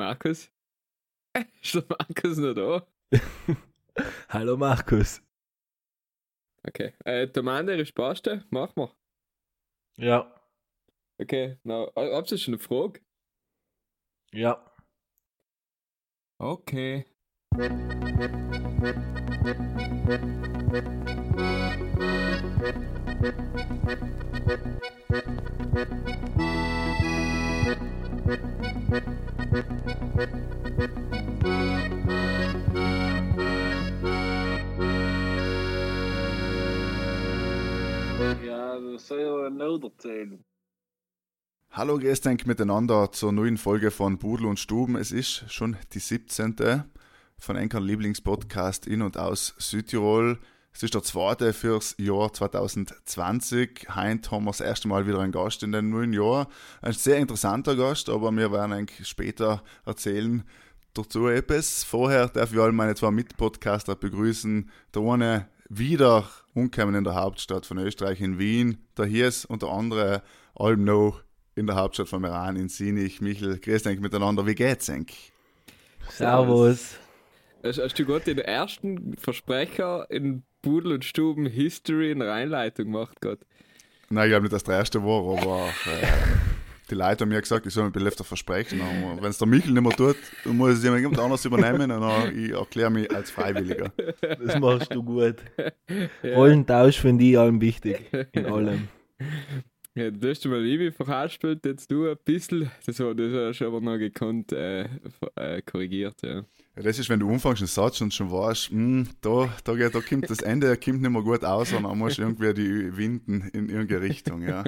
Markus? Ist der Markus noch da? Hallo Markus. Okay. Äh, der Mann, der ist Paste, mach mal. Ja. Okay, na, habt ihr schon eine Frage? Ja. Okay. Ja, das soll ja noch erzählen. Hallo, grüß euch miteinander zur neuen Folge von Budel und Stuben. Es ist schon die 17. von Enkern Lieblingspodcast in und aus Südtirol. Es ist der zweite fürs Jahr 2020. Heint haben wir das erste Mal wieder einen Gast in dem neuen Jahr. Ein sehr interessanter Gast, aber wir werden eigentlich später erzählen dazu etwas. Vorher darf ich all meine zwei Mitpodcaster begrüßen. Der eine wieder umkommen in der Hauptstadt von Österreich in Wien. Der hier ist unter anderem allem noch in der Hauptstadt von Meran in Sinich. Michel, grüß dich miteinander. Wie geht's eigentlich? Servus. Hast, hast du gerade den ersten Versprecher in Pudel und Stuben History in der Einleitung gemacht gerade? Nein, ich habe nicht das der erste war, aber äh, die Leute haben mir gesagt, ich soll mir öfter versprechen. Wenn es der Michel nicht mehr tut, dann muss es jemand anders übernehmen und dann, ich erkläre mich als Freiwilliger. Das machst du gut. Rollentausch finde ich allem wichtig. In allem. Ja, du hast mal Liebe verhaspelt, jetzt du ein bisschen. Das, war, das hast du aber noch gekonnt äh, äh, korrigiert, ja. Ja, das ist, wenn du anfängst einen Satz und schon weißt, hm, da, da, geht, da kommt das Ende kommt nicht mehr gut aus, sondern musst du irgendwie die winden in irgendeine Richtung, ja.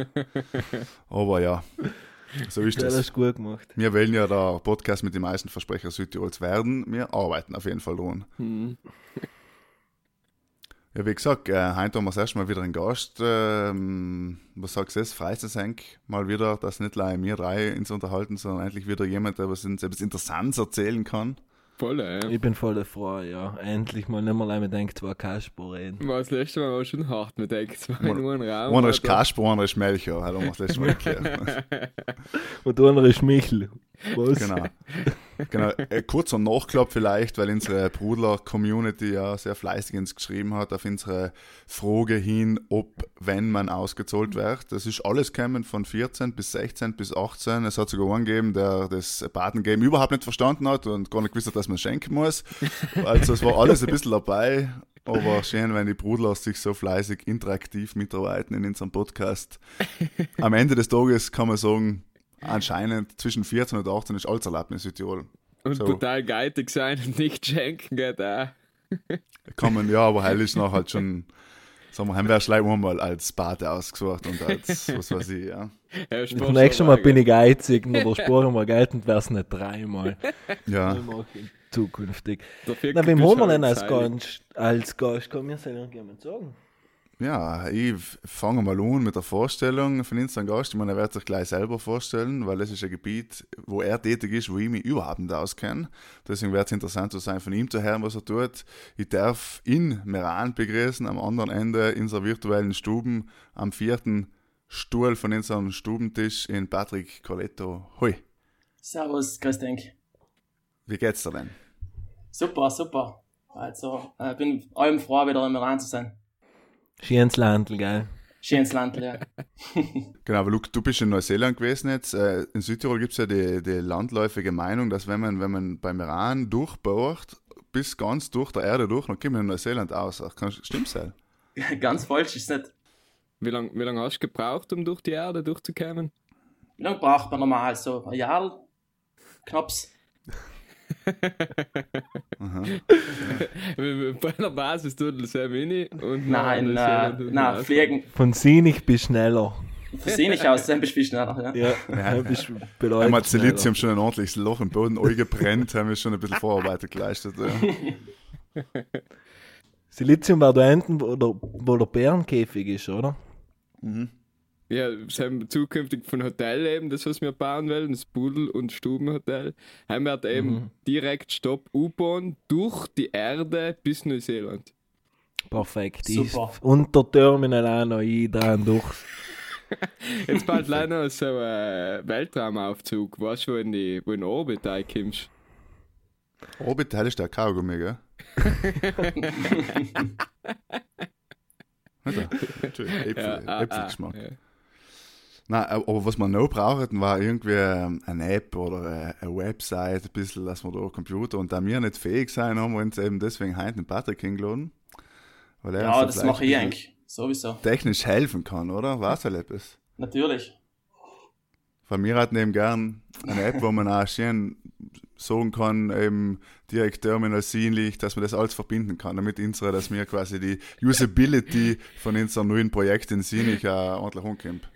Aber ja, so ist das das. ist gut gemacht. Wir wollen ja der Podcast mit den meisten Versprecher Südtirols werden. Wir arbeiten auf jeden Fall dran. Hm. Ja, wie gesagt, äh, heute haben wir das erste Mal wieder einen Gast. Ähm, was sagst du jetzt? Eigentlich mal wieder, dass nicht allein wir drei uns unterhalten, sondern endlich wieder jemand, der was uns etwas Interessantes erzählen kann. Voll, ja. Ich bin voll froh, ja. Endlich mal nicht mehr allein mit denkt, zwei Kasper reden. War das letzte Mal auch schon hart mit denkt, zwei in Einer- einem Raum. Einer ist. Kasper, einer ist Melchior, hat wir das letzte Mal erklärt. Und der andere ist Michel. Was? genau. Genau. Ein kurzer Nachklapp vielleicht, weil unsere Brudler-Community ja sehr fleißig uns geschrieben hat auf unsere Frage hin, ob, wenn man ausgezahlt wird. Das ist alles gekommen von 14 bis 16 bis 18. Es hat sogar einen gegeben, der das Patengame überhaupt nicht verstanden hat und gar nicht gewusst hat, dass man schenken muss. Also es war alles ein bisschen dabei. Aber schön, wenn die Brudler sich so fleißig interaktiv mitarbeiten in unserem Podcast. Am Ende des Tages kann man sagen, anscheinend zwischen 14 und 18 ist alles erlaubt in Südtirol. Und So. total geizig sein und nicht schenken geht auch. Man, ja, aber heil ist noch halt schon, sagen wir, haben wir gleich einmal als Bate ausgesucht und als, was weiß ich, ja. Ja, Das nächste Mal bin ich geizig, nur der Sporen mal geltend wäre es nicht dreimal. Ja, Zukünftig. Na, wem holen wir denn als. Gast? Als Gast kann mir selber jemand sagen. Ja, ich fange mal an mit der Vorstellung von unserem Gast. Ich meine, er wird sich gleich selber vorstellen, weil es ist ein Gebiet, wo er tätig ist, wo ich mich überhaupt nicht auskenne. Deswegen wird es interessant zu sein, von ihm zu hören, was er tut. Ich darf ihn Meran begrüßen, am anderen Ende unserer virtuellen Stuben, am vierten Stuhl von unserem Stubentisch in Patrick Coletto. Hoi, Servus, grüß dich. wie geht's dir denn? Super, super. Also, ich bin allem froh, wieder im Iran zu sein. Schönes Landl, gell? Schönes Land, ja. Genau, aber Luke, du bist in Neuseeland gewesen jetzt. Äh, In Südtirol gibt es ja die, die landläufige Meinung, dass wenn man, wenn man beim Iran durchbohrt, bis ganz durch der Erde durch, dann kommt man in Neuseeland aus. Ach, kann, stimmt's halt? Ganz falsch ist es nicht. Wie lange wie lang hast du gebraucht, um durch die Erde durchzukommen? Wie lange braucht man normal? So ein Jahr? Knapps? Bei einer Basis tut es sehr wenig. Und Nein, nein, nein, fliegen. Von Sinich bis schneller. Von sehe ich aus, dann bist du schneller, ja. Ja, du bist Haben wir beläuft. Silizium schon ein ordentliches Loch im Boden eingebrennt, haben wir schon ein bisschen Vorarbeit geleistet. Ja. Silizium war da hinten, wo der, wo der Bärenkäfig ist, oder? Ja, haben zukünftig von Hotel eben, das was wir bauen wollen, das Pudel- und Stubenhotel, haben wir eben Mhm. direkt Stopp U-Bahn durch die Erde bis Neuseeland. Perfekt. Super. Ist unter Terminal auch noch ein, dran durch. Jetzt bald leider so ein Weltraumaufzug, weißt du, wo in die, wo in Orbit reinkommst. Orbital ist der Kaugummi, gell? Also, Äpfel, ah, Äpfelgeschmack. ja. Nein, aber was wir noch brauchten, war irgendwie ähm, eine App oder eine, eine Website, ein bisschen, dass wir da Computer und da wir nicht fähig sein, haben wir uns eben deswegen heute den Patrick hingeladen. Weil er uns Ja, da das mache ich eigentlich. Sowieso. Technisch helfen kann, oder? Was halt etwas? Natürlich. Weil wir hatten eben gern eine App, wo man auch schön sagen kann, eben direkt Terminal sinnlich, dass man das alles verbinden kann, damit unsere, dass mir quasi die Usability von unserem neuen Projekt in Sinnig auch ordentlich umkommt.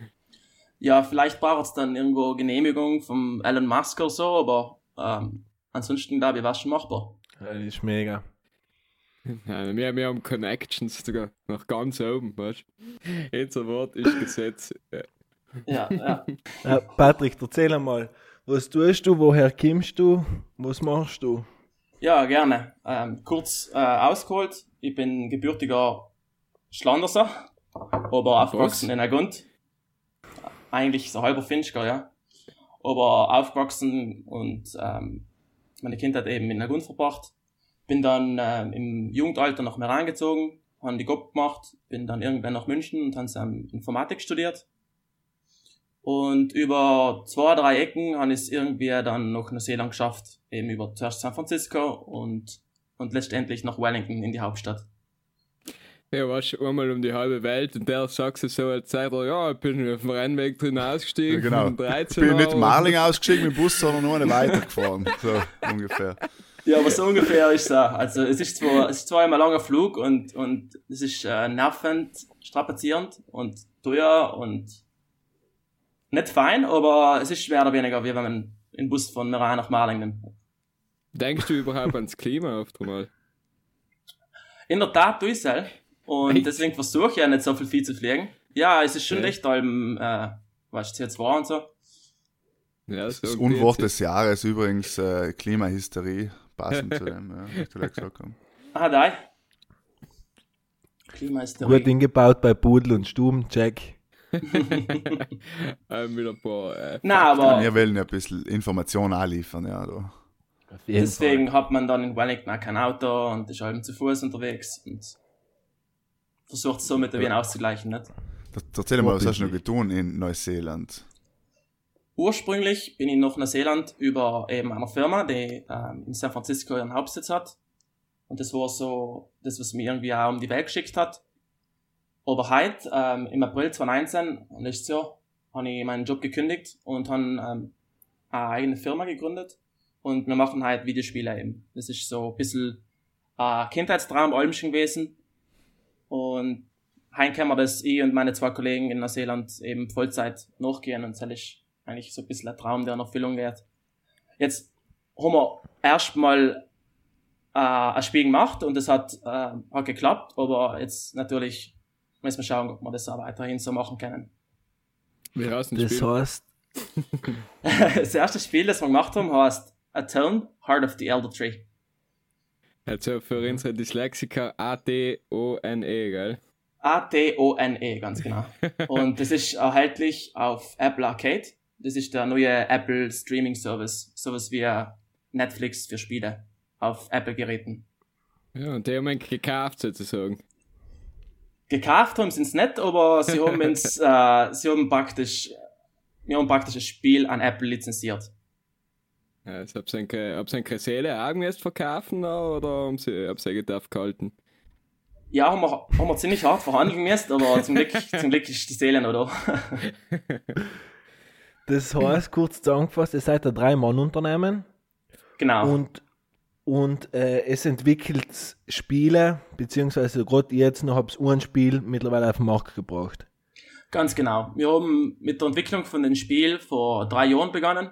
Ja, vielleicht braucht es dann irgendwo Genehmigung vom Elon Musk oder so, aber ähm, ansonsten glaube ich, war es schon machbar. Ja, das ist mega. Ja, wir, wir haben Connections sogar nach ganz oben, weißt du. Unser Wort ist Gesetz. Ja. Ja, ja. Ja, Patrick, erzähl einmal, was tust du, woher kommst du, was machst du? ja gerne. Ähm, kurz äh, ausgeholt, ich bin gebürtiger Schlanderser, aber aufgewachsen in Agund. Eigentlich so halber Finchger, ja. Aber aufgewachsen und ähm, meine Kindheit eben in Agund verbracht. Bin dann ähm, im Jugendalter nach Meran gezogen, habe die GOP gemacht, bin dann irgendwann nach München und habe ähm, Informatik studiert. Und über zwei, drei Ecken habe ich es irgendwie dann noch Neuseeland geschafft. Eben über zuerst San Francisco und, und letztendlich nach Wellington in die Hauptstadt. Ja, warst du einmal um die halbe Welt und der sagt so, so als Zeit, ja, ich bin auf dem Rennweg drin ausgestiegen. Ja, genau. um 13 Ich bin nicht. Marling ausgestiegen mit dem Bus, sondern nur eine weitergefahren. So ungefähr. Ja, aber so ungefähr ist es auch. Also es ist zwar, es ist zwar immer ein langer Flug und, und es ist äh, nervend, strapazierend und teuer und nicht fein, aber es ist mehr oder weniger, wie wenn man den Bus von Meran nach Marling nimmt. Denkst du überhaupt ans Klima oft einmal? In der Tat ich es halt. Und Echt? deswegen versuche ich ja nicht so viel Vieh zu fliegen. Ja, es ist schon echt allem, äh, was CO2 und so. Ja, Das so Unwort des Jahres übrigens äh, Klimahysterie, passend zu dem, ja, was du gesagt hast. Ah, da. Klima ist der Gut hingebaut bei Pudel und Stuben, check. Ähm, mit ein paar, äh, Na, aber Wir wollen ja ein bisschen Informationen auch liefern, ja. Da. Deswegen hat man dann in Wellington auch kein Auto und ist halt zu Fuß unterwegs und versucht es somit ein wenig auszugleichen, nicht? Da- Erzähl mal, was hast du noch getan in Neuseeland? Ursprünglich bin ich nach Neuseeland über eben einer Firma, die ähm, in San Francisco ihren Hauptsitz hat. Und das war so das, was mich irgendwie auch um die Welt geschickt hat. Aber heute, ähm, im April 2019, nächstes Jahr, habe ich meinen Job gekündigt und habe ähm, eine eigene Firma gegründet. Und wir machen halt Videospiele eben. Das ist so ein bisschen ein Kindheitstraum Olmschen gewesen. Und heim können wir das, ich und meine zwei Kollegen in Neuseeland eben Vollzeit nachgehen und das ist eigentlich so ein bisschen ein Traum, der in Erfüllung geht. Jetzt haben wir erstmal äh, ein Spiel gemacht und das hat, äh, hat geklappt, aber jetzt natürlich müssen wir schauen, ob wir das auch weiterhin so machen können. wie heißt Das Spiel? heißt, Das erste Spiel, das wir gemacht haben, heißt Atone, Heart of the Elder Tree. Also für unsere Dyslexiker A-D-O-N-E, gell? A-T-O-N-E, ganz genau. Und das ist erhältlich auf Apple Arcade. Das ist der neue Apple Streaming Service. Sowas wie Netflix für Spiele auf Apple-Geräten. Ja, und die haben ihn gekauft sozusagen. Gekauft haben sie es nicht, aber sie haben uns, äh, sie haben praktisch, wir haben praktisch das Spiel an Apple lizenziert. Ja, also, ob ob sie eine Seele auch müsst verkaufen oder haben sie, ob sie gedacht gehalten? Ja, haben wir, haben wir ziemlich hart verhandeln müssen, aber zum Glück, zum Glück ist die Seele noch da. das heißt, kurz zusammengefasst, ihr seid ein Drei-Mann-Unternehmen genau. und, und äh, es entwickelt Spiele, beziehungsweise gerade jetzt noch habt ihr ein Spiel mittlerweile auf den Markt gebracht. Ganz genau. Wir haben mit der Entwicklung von dem Spiel vor drei Jahren begonnen.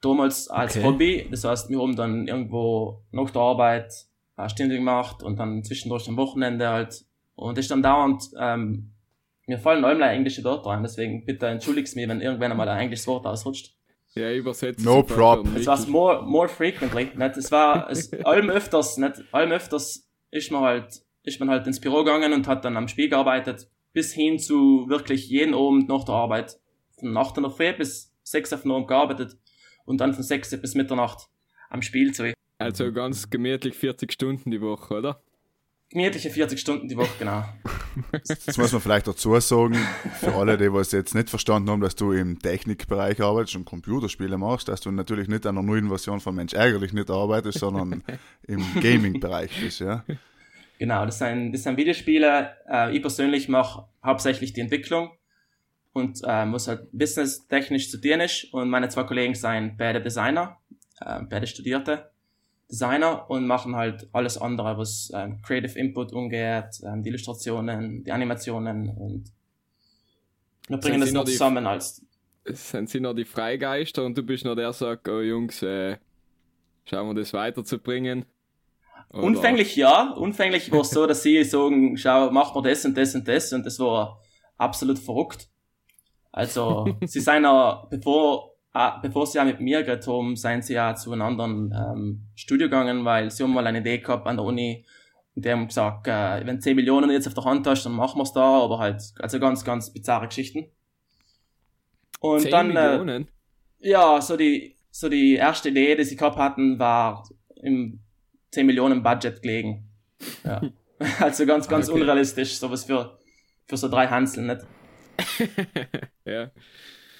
Damals als Okay. Hobby. Das heißt, wir haben dann irgendwo nach der Arbeit Stunde gemacht und dann zwischendurch am Wochenende halt. Und das ist dann dauernd, ähm, mir fallen allem englische Wörter ein, deswegen bitte entschuldigst mich, wenn irgendwann einmal ein englisches Wort ausrutscht. Ja, übersetzt. No prob. Es war more, more frequently, nicht? Es war, es, allem öfters, nicht? Allem öfters ist man halt, ist man halt ins Büro gegangen und hat dann am Spiel gearbeitet bis hin zu wirklich jeden Abend nach der Arbeit. Von 8 in der Früh bis 6 auf den Abend gearbeitet und dann von 6 bis Mitternacht am Spiel zu. Also ganz gemütlich 40 Stunden die Woche, oder? Gemütliche 40 Stunden die Woche, genau. Das muss man vielleicht dazu sagen, für alle, die was jetzt nicht verstanden haben, dass du im Technikbereich arbeitest und Computerspiele machst, dass du natürlich nicht an einer neuen Version von Mensch ärgerlich nicht arbeitest, sondern im Gaming-Bereich bist, ja. Genau, das sind, das sind Videospiele. Äh, ich persönlich mache hauptsächlich die Entwicklung und äh, muss halt business-technisch studieren ist und meine zwei Kollegen sind beide Designer, äh, beide Studierte Designer und machen halt alles andere, was ähm, Creative Input umgeht, ähm, die Illustrationen, die Animationen und wir bringen das noch zusammen als Sind sie noch die Freigeister und du bist noch der, der sagt, oh Jungs, äh, schauen wir das weiterzubringen? Oder- Unfänglich ja, unfänglich war es so, dass sie sagen, schau, mach mal das und das und das und das war absolut verrückt. Also, sie sind ja, bevor, äh, bevor sie ja mit mir geredet haben, sind sie ja zu einem anderen ähm, Studio gegangen, weil sie haben mal eine Idee gehabt an der Uni und die haben gesagt, äh, wenn 10 Millionen jetzt auf der Hand hast, dann machen wir's da, aber halt, also ganz, ganz bizarre Geschichten. Und 10 dann, äh, Millionen? ja, so die, so die erste Idee, die sie gehabt hatten, war im 10 Millionen Budget gelegen. Ja. Also ganz, ganz Okay. unrealistisch, sowas für, für so drei Hansel, nicht? ja.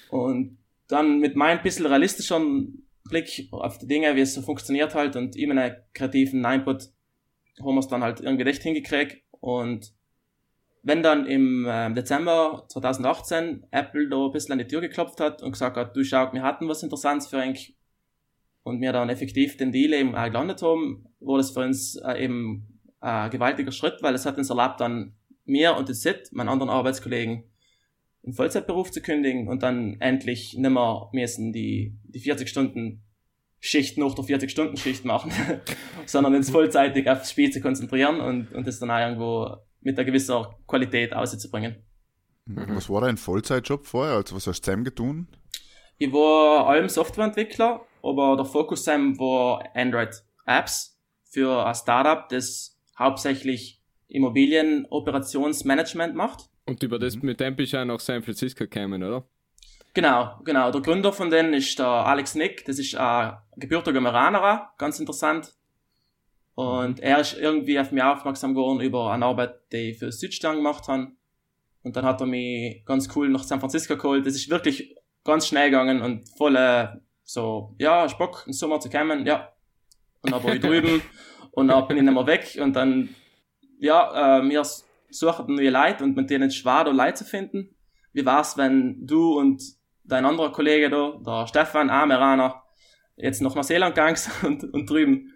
Und dann mit meinem bisschen realistischeren Blick auf die Dinge, wie es so funktioniert halt und ihm einen kreativen Input, haben wir es dann halt irgendwie echt hingekriegt. Und wenn dann im ähm, Dezember 2018 Apple da ein bisschen an die Tür geklopft hat und gesagt hat, du schau, wir hatten was Interessantes für euch und wir dann effektiv den Deal eben auch gelandet haben, war das für uns äh, eben ein gewaltiger Schritt, weil es hat uns erlaubt, dann mir und den Sid, meinen anderen Arbeitskollegen, einen Vollzeitberuf zu kündigen und dann endlich nimmer müssen die, die 40 Stunden Schicht nach der 40 Stunden Schicht machen, sondern uns vollzeitig aufs Spiel zu konzentrieren und, und das dann auch irgendwo mit einer gewissen Qualität auszubringen. Was war dein Vollzeitjob vorher? Also was hast du zusammen getan? Ich war allem Softwareentwickler, aber der Fokus sein war Android-Apps für ein Startup, das hauptsächlich Immobilienoperationsmanagement macht. Und über das, mit dem bist du auch nach San Francisco gekommen, oder? Genau, genau. Der Gründer von denen ist der Alex Nick. Das ist ein gebürtiger Amerikaner, ganz interessant. Und er ist irgendwie auf mich aufmerksam geworden über eine Arbeit, die ich für Südstern gemacht habe. Und dann hat er mich ganz cool nach San Francisco geholt. Das ist wirklich ganz schnell gegangen und voll äh, so, ja, hast Bock, im Sommer zu kommen, ja. Und dann war ich drüben und dann bin ich nicht mehr weg und dann, ja, äh, wir suchen neue Leute und mit denen ist schwer, da Leute zu finden. Wie war's, wenn du und dein anderer Kollege da, der Stefan Ameraner, jetzt nach Neuseeland gangst und, und drüben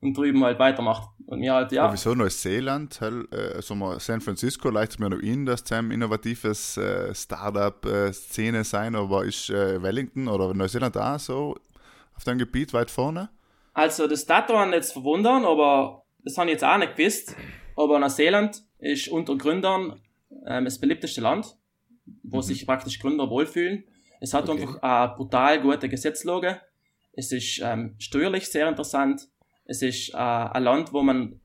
und drüben halt weitermacht. Und mir halt, Ja. ja, wieso Neuseeland? Hell, äh, wir, San Francisco leitet mir noch in, dass es ein innovatives äh, Startup-Szene sein, aber ist äh, Wellington oder Neuseeland auch so auf deinem Gebiet weit vorne? Also das darf einen jetzt verwundern, aber das habe ich jetzt auch nicht gewusst. Aber Neuseeland ist unter Gründern ähm, das beliebteste Land, wo sich praktisch Gründer wohlfühlen. Es hat Okay. einfach eine brutal gute Gesetzlage. Es ist ähm, steuerlich sehr interessant. Es ist äh, ein Land, wo man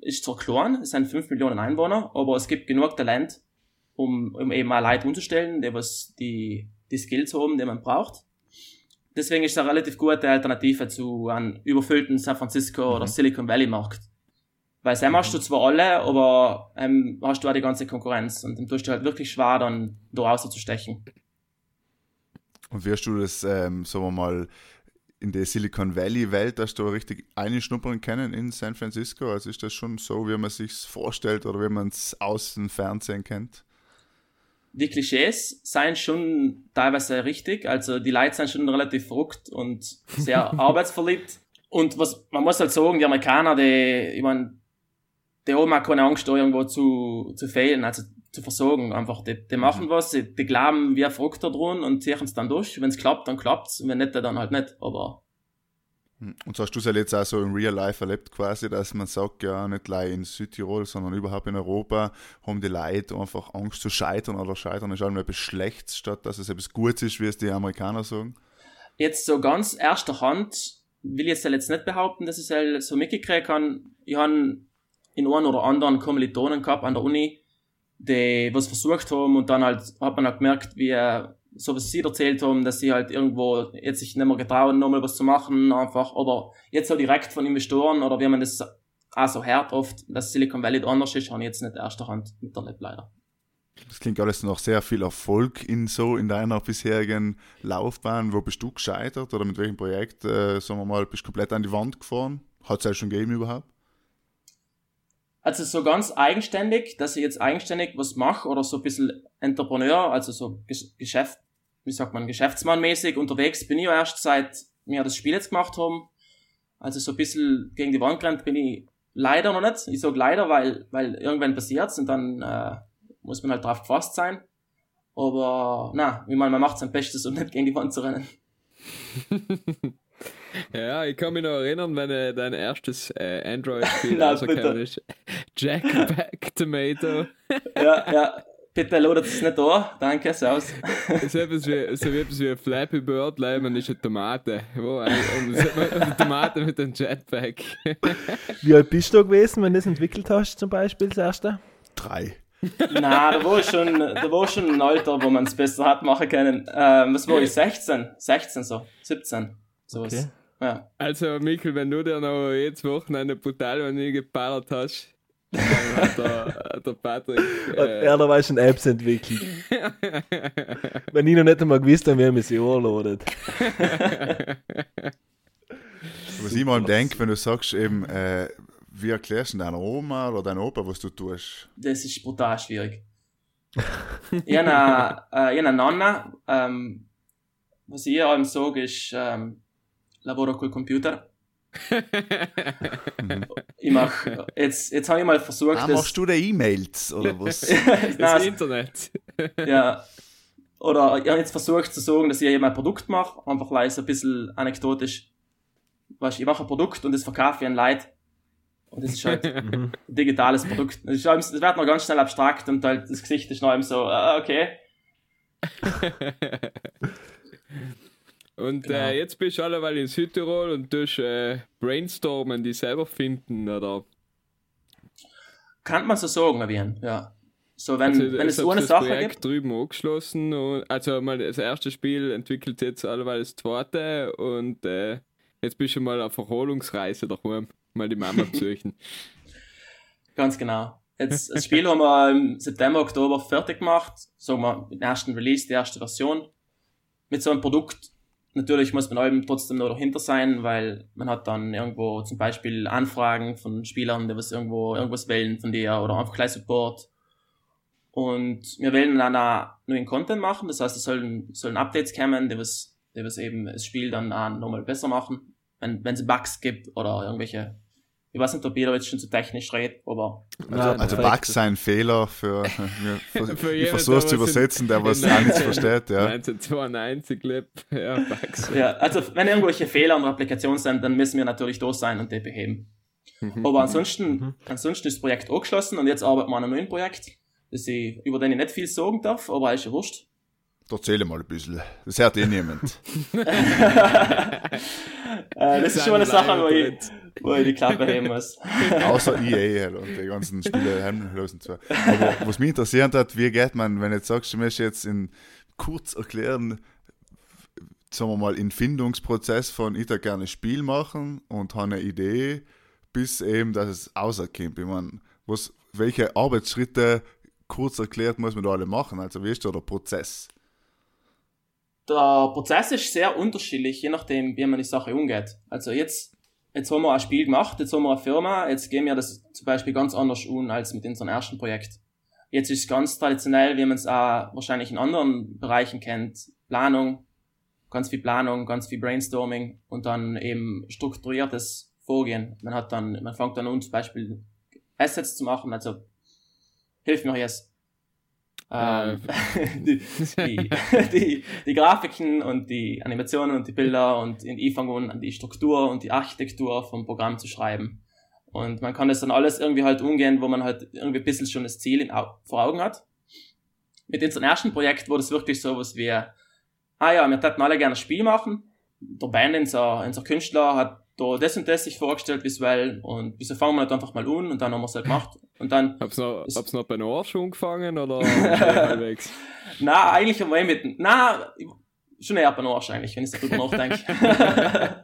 ist zwar klein, es sind 5 Millionen Einwohner, aber es gibt genug Talent, um, um eben auch Leute umzustellen, die was die, die Skills haben, die man braucht. Deswegen ist es eine relativ gute Alternative zu einem überfüllten San Francisco oder Silicon Valley Markt. Weil Sam hast du zwar alle, aber ähm, hast du auch die ganze Konkurrenz und dann tust du halt wirklich schwer, dann da rauszustechen. Und wirst du das, ähm, sagen wir mal, in der Silicon Valley-Welt, dass du richtig einschnuppern können in San Francisco? Also ist das schon so, wie man sich vorstellt oder wie man es aus dem Fernsehen kennt? Die Klischees seien schon teilweise richtig, also die Leute sind schon relativ verrückt und sehr arbeitsverliebt. Und was, man muss halt sagen, die Amerikaner, die, ich mein, haben auch keine Angst, da irgendwo zu, zu fehlen, also zu versorgen. Einfach, die, die machen was, die, die glauben wie ein verrückt dran und ziehen es dann durch. Wenn es klappt, dann klappt's, und wenn nicht, dann halt nicht. Aber Hm. Und so hast du es ja jetzt auch so im Real Life erlebt quasi, dass man sagt, ja, nicht gleich in Südtirol, sondern überhaupt in Europa haben die Leute einfach Angst zu scheitern oder scheitern ist allem etwas Schlechtes, statt dass es etwas Gutes ist, wie es die Amerikaner sagen. jetzt so ganz erster Hand will ich jetzt nicht behaupten, dass ich es halt so mitgekriegt habe. Ich habe in einem oder anderen Kommilitonen gehabt an der Uni, die was versucht haben und dann halt hat man halt gemerkt, wie so was sie erzählt haben, dass sie halt irgendwo jetzt sich nicht mehr getrauen, nochmal was zu machen, einfach, oder jetzt so direkt von Investoren oder wie man das auch so hört oft, dass Silicon Valley anders ist, habe ich jetzt nicht erster Hand miterlebt, leider. Das klingt alles noch sehr viel Erfolg in so in deiner bisherigen Laufbahn. Wo bist du gescheitert oder mit welchem Projekt, äh, sagen wir mal, bist du komplett an die Wand gefahren? Hat es ja schon gegeben überhaupt? Also so ganz eigenständig, dass ich jetzt eigenständig was mache oder so ein bisschen Entrepreneur, also so Geschäft, wie sagt man, Geschäftsmannmäßig unterwegs bin ich ja erst seit wir das Spiel jetzt gemacht haben. Also so ein bisschen gegen die Wand gerannt bin ich leider noch nicht. Ich sag leider, weil, weil irgendwann passiert's und dann äh, muss man halt drauf gefasst sein. Aber na, wie man, man macht sein Bestes, um nicht gegen die Wand zu rennen. Ja, ich kann mich noch erinnern, wenn äh, dein erstes äh, Android-Spiel rausgekommen ist. Jackback Tomato. ja, ja. Bitte loadet es nicht an. Danke, servus. so etwas wie, so etwas wie ein Flappy Bird, man ist eine Tomate. Wo, eine Tomate mit einem Jetpack. wie alt bist du gewesen, wenn du das entwickelt hast, zum Beispiel, das erste? Drei. Nein, da war schon, da war schon ein Alter, wo man es besser hat machen können. Ähm, was war ich? 16? 16 so. 17. Sowas. Okay. Ja. Also, Mikkel, wenn du dir noch jedes Wochenende brutal nie geballert hast, dann hat der, der Patrick. Äh, er da schon Apps entwickelt. wenn ich noch nicht einmal gewusst habe, wie man sie anladet. Was ich mal denke, wenn du sagst, eben, äh, wie erklärst du deiner Oma oder deinem Opa, was du tust? Das ist brutal schwierig. ich habe eine, äh, eine Nonna, ähm, was ich allem sage, ist, ähm, lavoro col computer. ich mach, jetzt, jetzt habe ich mal versucht. Ah, machst du da E-Mails oder was? das, das Internet. ja. Oder ich habe jetzt versucht zu sagen, dass ich eben ein Produkt mache, einfach leise ein bisschen anekdotisch. Weißt, ich mache ein Produkt und das verkaufe ich an Leute. Und das ist halt ein digitales Produkt. Das wird noch ganz schnell abstrakt und halt das Gesicht ist noch eben so, ah, okay. Und genau. äh, jetzt bist du alleweil in Südtirol und tust äh, brainstormen, die selber finden, oder? Kann man so sagen, Wien, ja. So, wenn, also, wenn es so eine Sache Projekt gibt. drüben angeschlossen. Und, also, mal das erste Spiel entwickelt jetzt alleweil das zweite und äh, jetzt bist du mal auf Erholungsreise daheim, mal die Mama besuchen. Ganz genau. Jetzt, das Spiel haben wir im September, Oktober fertig gemacht. Sagen wir, den ersten Release, die erste Version. Mit so einem Produkt Natürlich muss man allem trotzdem noch dahinter sein, weil man hat dann irgendwo zum Beispiel Anfragen von Spielern, die was irgendwo irgendwas wählen von dir oder einfach gleich Support. Und wir wollen dann auch neuen Content machen, das heißt, es sollen, sollen Updates kommen, die was, die was eben das Spiel dann auch nochmal besser machen, wenn, wenn es Bugs gibt oder irgendwelche ich weiß nicht, ob jeder jetzt schon zu technisch redet, aber. Also, also Bugs sein Fehler für, für ich versuche es zu übersetzen, der was auch nichts versteht, ja. 1992 lebt, ja, Bugs. Ja, also wenn irgendwelche Fehler in der Applikation sind, dann müssen wir natürlich da sein und die beheben. Mhm. Aber ansonsten, mhm. ansonsten ist das Projekt angeschlossen und jetzt arbeiten wir an einem neuen Projekt, das ich, über den ich nicht viel sagen darf, aber ist ja wurscht. Erzähle mal ein bisschen. Das hört eh niemand. äh, das ist schon eine Sache, wo ich, wo ich die Klappe heben muss. Außer EA halt und die ganzen Spiele heimlosen zwar. Aber was mich interessiert hat, wie geht man, wenn du jetzt sagst, du möchtest jetzt in kurz erklären, sagen wir mal, in Findungsprozess von ich da gerne Spiel machen und habe eine Idee, bis eben, dass es rauskommt. Ich meine, was, welche Arbeitsschritte kurz erklärt muss man da alle machen? Also wie ist da der Prozess? Der Prozess ist sehr unterschiedlich, je nachdem, wie man die Sache umgeht. Also jetzt jetzt haben wir ein Spiel gemacht, jetzt haben wir eine Firma, jetzt gehen wir das zum Beispiel ganz anders um als mit unserem ersten Projekt. Jetzt ist es ganz traditionell, wie man es auch wahrscheinlich in anderen Bereichen kennt. Planung, ganz viel Planung, ganz viel Brainstorming und dann eben strukturiertes Vorgehen. Man hat dann, man fängt dann an zum Beispiel Assets zu machen, also hilf mir jetzt. Ähm, die, die, die, die, Grafiken und die Animationen und die Bilder und in ich fange an, die Struktur und die Architektur vom Programm zu schreiben. Und man kann das dann alles irgendwie halt umgehen, wo man halt irgendwie ein bisschen schon das Ziel in, vor Augen hat. Mit unserem ersten Projekt wurde es wirklich so was wie, ah ja, wir hätten alle gerne ein Spiel machen. Der Band, unser, unser Künstler, hat da das und das sich vorgestellt visuell und wieso fangen wir nicht einfach mal an und dann haben wir es halt gemacht. Und dann, Hab's noch, Es- hab's noch bei Arsch angefangen oder halbwegs? na, eigentlich haben wir eh mit, na, schon eher bei Arsch eigentlich, wenn ich darüber nachdenke.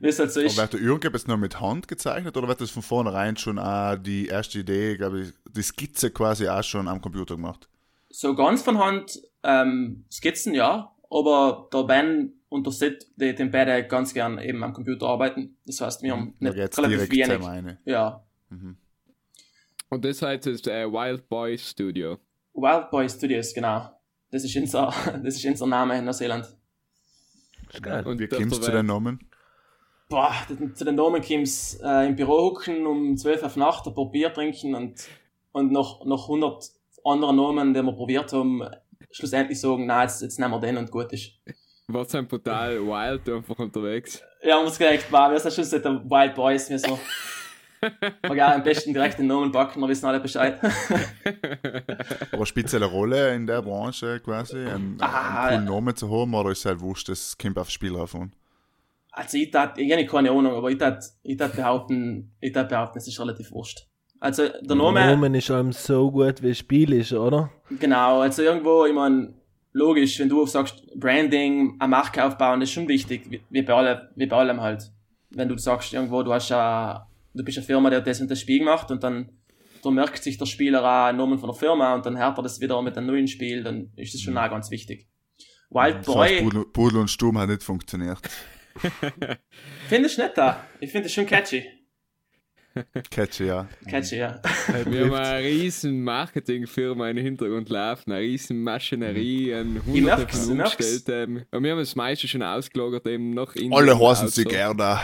Wie es halt so Aber ist. wird der irgendetwas noch mit Hand gezeichnet oder wird das von vornherein schon auch die erste Idee, glaube ich, die Skizze quasi auch schon am Computer gemacht? So ganz von Hand, ähm, Skizzen, ja, aber der Ben und der Sid, die, die beide ganz gern eben am Computer arbeiten. Das heißt, wir haben Da nicht relativ direkt wenig. rein. Ja. Mhm. Und das heißt das äh, Wild Boy Studio. Wild Boy Studios, genau. Das ist unser, das ist unser Name in Neuseeland. Ist geil. Und Wie kommst du zu den Namen? Boah, zu den Namen kommt's äh, im Büro hucken, um 12 auf Nacht ein paar Bier trinken und, und noch, noch 100 andere Namen, die wir probiert haben, schlussendlich sagen, na jetzt, jetzt nehmen wir den und gut ist. War sind brutal wild einfach unterwegs. Ja, haben uns gedacht, wow, wir sind schon seit der Wild Boys, wir so. Aber ja, am besten direkt den Namen packen, wir wissen alle Bescheid. Aber spezielle Rolle in der Branche quasi, einen, Ah, einen coolen Namen zu haben oder ist es halt wurscht, das kommt aufs Spiel drauf an? Also ich tat, ich habe keine Ahnung, aber ich tat, ich tat behaupten, ich tat behaupten, es ist relativ wurscht. Also der Der Name, ist allem so gut, wie das Spiel ist, oder? genau, also irgendwo, ich meine, logisch, wenn du sagst, Branding, eine Marke aufbauen, ist schon wichtig, wie, bei allem, wie bei allem halt. Wenn du sagst, irgendwo, du hast ja, du bist eine Firma, die hat das und das Spiel gemacht und dann, da merkt sich der Spieler auch einen Namen von der Firma und dann hört er das wieder mit einem neuen Spiel, dann ist das schon auch ganz wichtig. Wild heißt, Boy, Pudel, Pudel und Sturm hat nicht funktioniert. finde ich nicht da. Ich finde es schon catchy. Catchy, ja. Catchy, ja. Wir haben eine riesen Marketingfirma im Hintergrund laufen, eine riesen Maschinerie, ein hunderte von. Umgestellten. Und wir haben das meiste schon ausgelagert, eben noch in Alle heißen sie Outsourcing.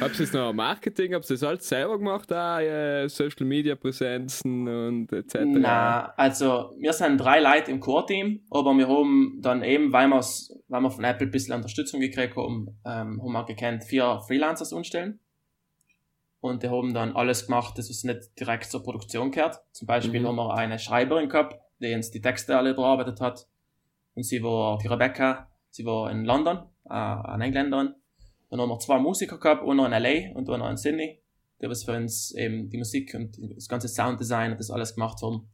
Habt ihr jetzt noch Marketing, habt ihr das alles selber gemacht, äh, Social Media Präsenzen und etc.? Na, also wir sind drei Leute im Core-Team, aber wir haben dann eben, weil, wir's, weil wir von Apple ein bisschen Unterstützung gekriegt haben, ähm, haben wir gekannt, vier Freelancers umstellen. Und die haben dann alles gemacht, das was nicht direkt zur Produktion gehört. Zum Beispiel Mhm. haben wir eine Schreiberin gehabt, die uns die Texte alle überarbeitet hat. Und sie war, die Rebecca, sie war in London, äh, eine Engländerin. Dann haben wir zwei Musiker gehabt, einer in LA und einer in Sydney, die was für uns eben die Musik und das ganze Sounddesign und das alles gemacht haben.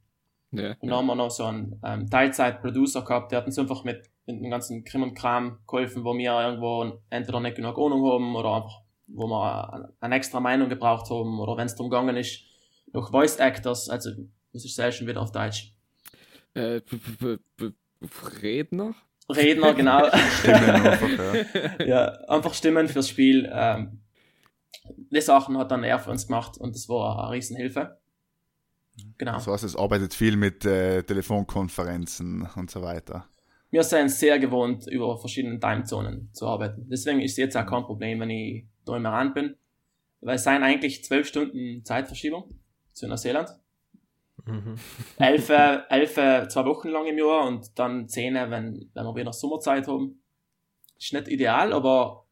Ja. Und dann haben wir noch so einen ähm, Teilzeit-Producer gehabt, der hat uns einfach mit, mit dem ganzen Krim und Kram geholfen, wo wir irgendwo entweder nicht genug Ahnung haben oder einfach, wo wir eine, extra Meinung gebraucht haben oder wenn es darum gegangen ist, noch Voice Actors, also muss ich sagen, schon wieder auf Deutsch. Äh, Redner? Redner, genau. Stimmen einfach, ja. ja, einfach Stimmen fürs Spiel. Ähm, die Sachen hat dann er für uns gemacht und das war eine Riesenhilfe. Genau. Das heißt, es arbeitet viel mit äh, Telefonkonferenzen und so weiter. wir sind sehr gewohnt, über verschiedene Timezonen zu arbeiten. Deswegen ist jetzt auch kein Problem, wenn ich da im Iran bin. Weil es sind eigentlich zwölf Stunden Zeitverschiebung zu Neuseeland. Mhm. Elf, elf zwei Wochen lang im Jahr und dann zehn, wenn, wenn wir wieder Sommerzeit haben. Ist nicht ideal, aber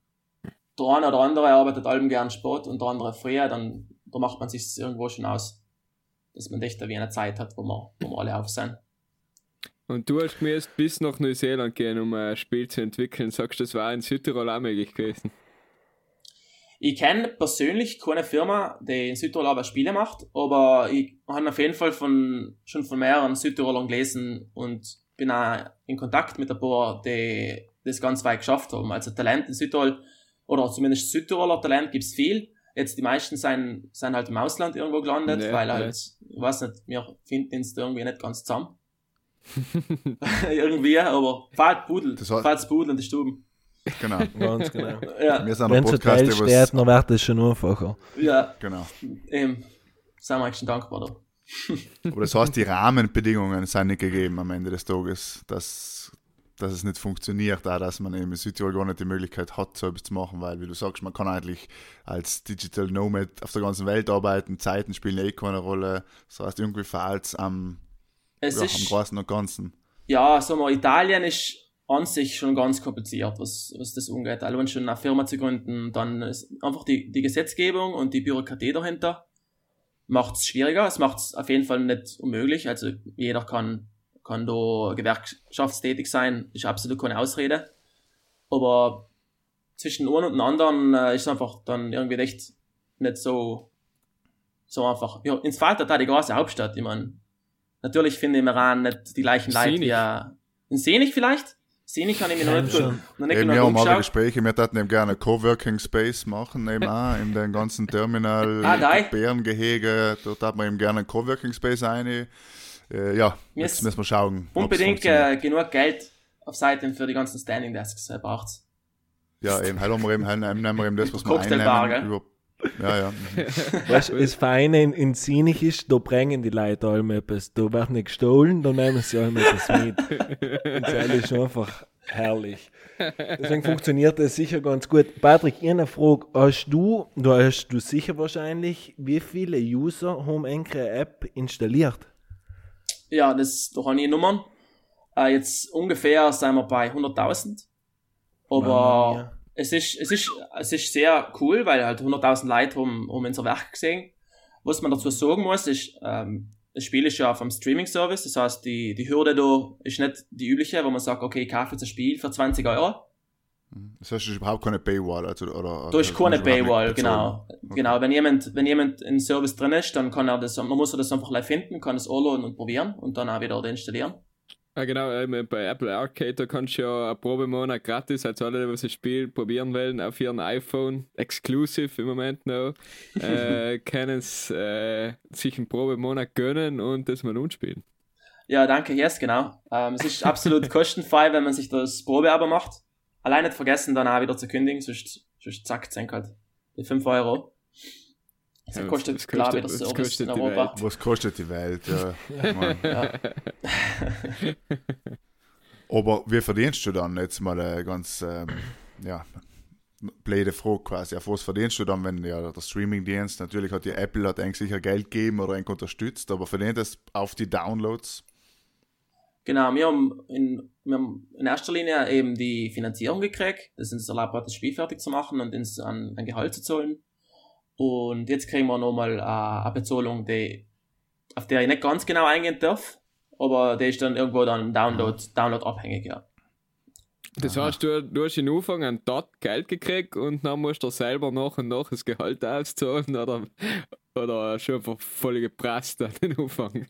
der eine oder andere arbeitet allem gern Sport und der andere früher, dann da macht man sich irgendwo schon aus, dass man echt wie eine Zeit hat, wo wir, wo wir alle auf sind. Und du hast mir jetzt bis nach Neuseeland gehen, um ein Spiel zu entwickeln. Sagst du, das war in Südtirol auch möglich gewesen? Ich kenne persönlich keine Firma, die in Südtirol aber Spiele macht, aber ich habe auf jeden Fall von, schon von mehreren Südtirolern gelesen und bin auch in Kontakt mit ein paar, die das ganz weit geschafft haben. Also Talent in Südtirol, oder zumindest Südtiroler Talent gibt's viel. Jetzt die meisten sind, sind halt im Ausland irgendwo gelandet, Ja, weil halt, ich weiß nicht, wir finden uns da irgendwie nicht ganz zusammen. irgendwie, aber fahrt Pudel, Das fahrt Pudel in die Stuben. Genau. Ganz genau. Ja, Wir sind Wenn ein Podcast, der was. dann wird es schon einfacher. ja, Genau. eben, sind wir eigentlich schon dankbar da. Aber das heißt, die Rahmenbedingungen sind nicht gegeben am Ende des Tages, dass, dass es nicht funktioniert, auch dass man eben in Südtirol gar nicht die Möglichkeit hat, so etwas zu machen, weil, wie du sagst, man kann eigentlich als Digital Nomad auf der ganzen Welt arbeiten, Zeiten spielen eh keine Rolle. Das heißt, irgendwie verhält es am, ja, am Großen und Ganzen. ja, sagen wir, Italien ist an sich schon ganz kompliziert, was, was das angeht. Allein schon eine Firma zu gründen, dann ist einfach die, die Gesetzgebung und die Bürokratie dahinter macht es schwieriger. Es macht es auf jeden Fall nicht unmöglich. Also jeder kann, kann da gewerkschaftstätig sein, ist absolut keine Ausrede. Aber zwischen einem und dem anderen äh, ist einfach dann irgendwie echt nicht so, so einfach. Ja, ins Falter da die große Hauptstadt, ich meine. Natürlich finde ich im Iran nicht die gleichen Leute wie äh, in Senich vielleicht. Senich kann ich mir noch nicht, schon. noch nicht Eben, genau wir haben alle umgeschaut. Gespräche, wir hätten eben gerne einen Coworking Space machen, eben auch in den ganzen Terminal, Ah. Bärengehege, dort hat man eben gerne einen Coworking Space rein. Äh, ja, Mir jetzt müssen wir schauen. Unbedingt äh, genug Geld auf Seite für die ganzen Standing Desks äh, braucht's. Ja, eben, halt haben wir eben, halt nehmen wir eben das, was wir einnehmen. Über, ja, ja. Weißt du, das Feine in, in Sinich ist, da bringen die Leute allem etwas. Da wird nicht gestohlen, da nehmen sie allem etwas mit. Und das ist einfach herrlich. Deswegen funktioniert das sicher ganz gut. Patrick, eine Frage. Hast du, du hast du sicher wahrscheinlich, wie viele User haben eine App installiert? Ja, das, da habe ich Nummern. Äh, jetzt ungefähr sind wir bei 100.000. Aber Mamma mia. Es ist, es ist, es ist sehr cool, weil halt 100.000 Leute haben, haben unser Werk gesehen. Was man dazu sagen muss, ist, ähm, das Spiel ist ja vom Streaming-Service, das heißt, die, die Hürde da ist nicht die übliche, wo man sagt, okay, ich kaufe jetzt ein Spiel für 20 Euro. Das heißt, es ist überhaupt keine Paywall. Also, oder, Da ist also, keine Paywall, genau. Genau, wenn jemand, wenn jemand in Service drin ist, dann kann er das, man muss das einfach live finden, kann es anladen und probieren und dann auch wieder installieren. Ja, genau, ähm, bei Apple Arcade, da kannst du ja einen Probemonat gratis, also alle, die das Spiel probieren wollen, auf ihren iPhone, exclusive im Moment noch, äh, können s, äh, sich einen Probemonat gönnen und das mal umspielen. Ja, danke, yes, genau. Ähm, es ist absolut kostenfrei, wenn man sich das Probeabo macht. Allein nicht vergessen, dann auch wieder zu kündigen, sonst, sonst zack, senkt halt die 5 Euro. Das Ja, kostet, das glaube ich, das Service kostet in die Europa. Was kostet die Welt? Ja. Ja. Aber wie verdienst du dann jetzt mal eine ganz, ähm, ja, blöde Frage quasi. Auf was verdienst du dann, wenn ja der Streamingdienst, natürlich hat die Apple hat eigentlich sicher Geld gegeben oder eigentlich unterstützt, aber verdient es auf die Downloads? Genau, wir haben, in, wir haben in erster Linie eben die Finanzierung gekriegt. Das uns erlaubt hat, das Spiel fertig zu machen und uns an, ein Gehalt zu zahlen. Und jetzt kriegen wir nochmal äh, eine Bezahlung, die, auf der ich nicht ganz genau eingehen darf, aber die ist dann irgendwo dann Download, Download abhängig, ja. Das Aha. heißt, du, du hast in Anfang an dort Geld gekriegt und dann musst du selber nach und nach das Gehalt auszahlen oder, oder schon einfach voll gepresst an den Anfang.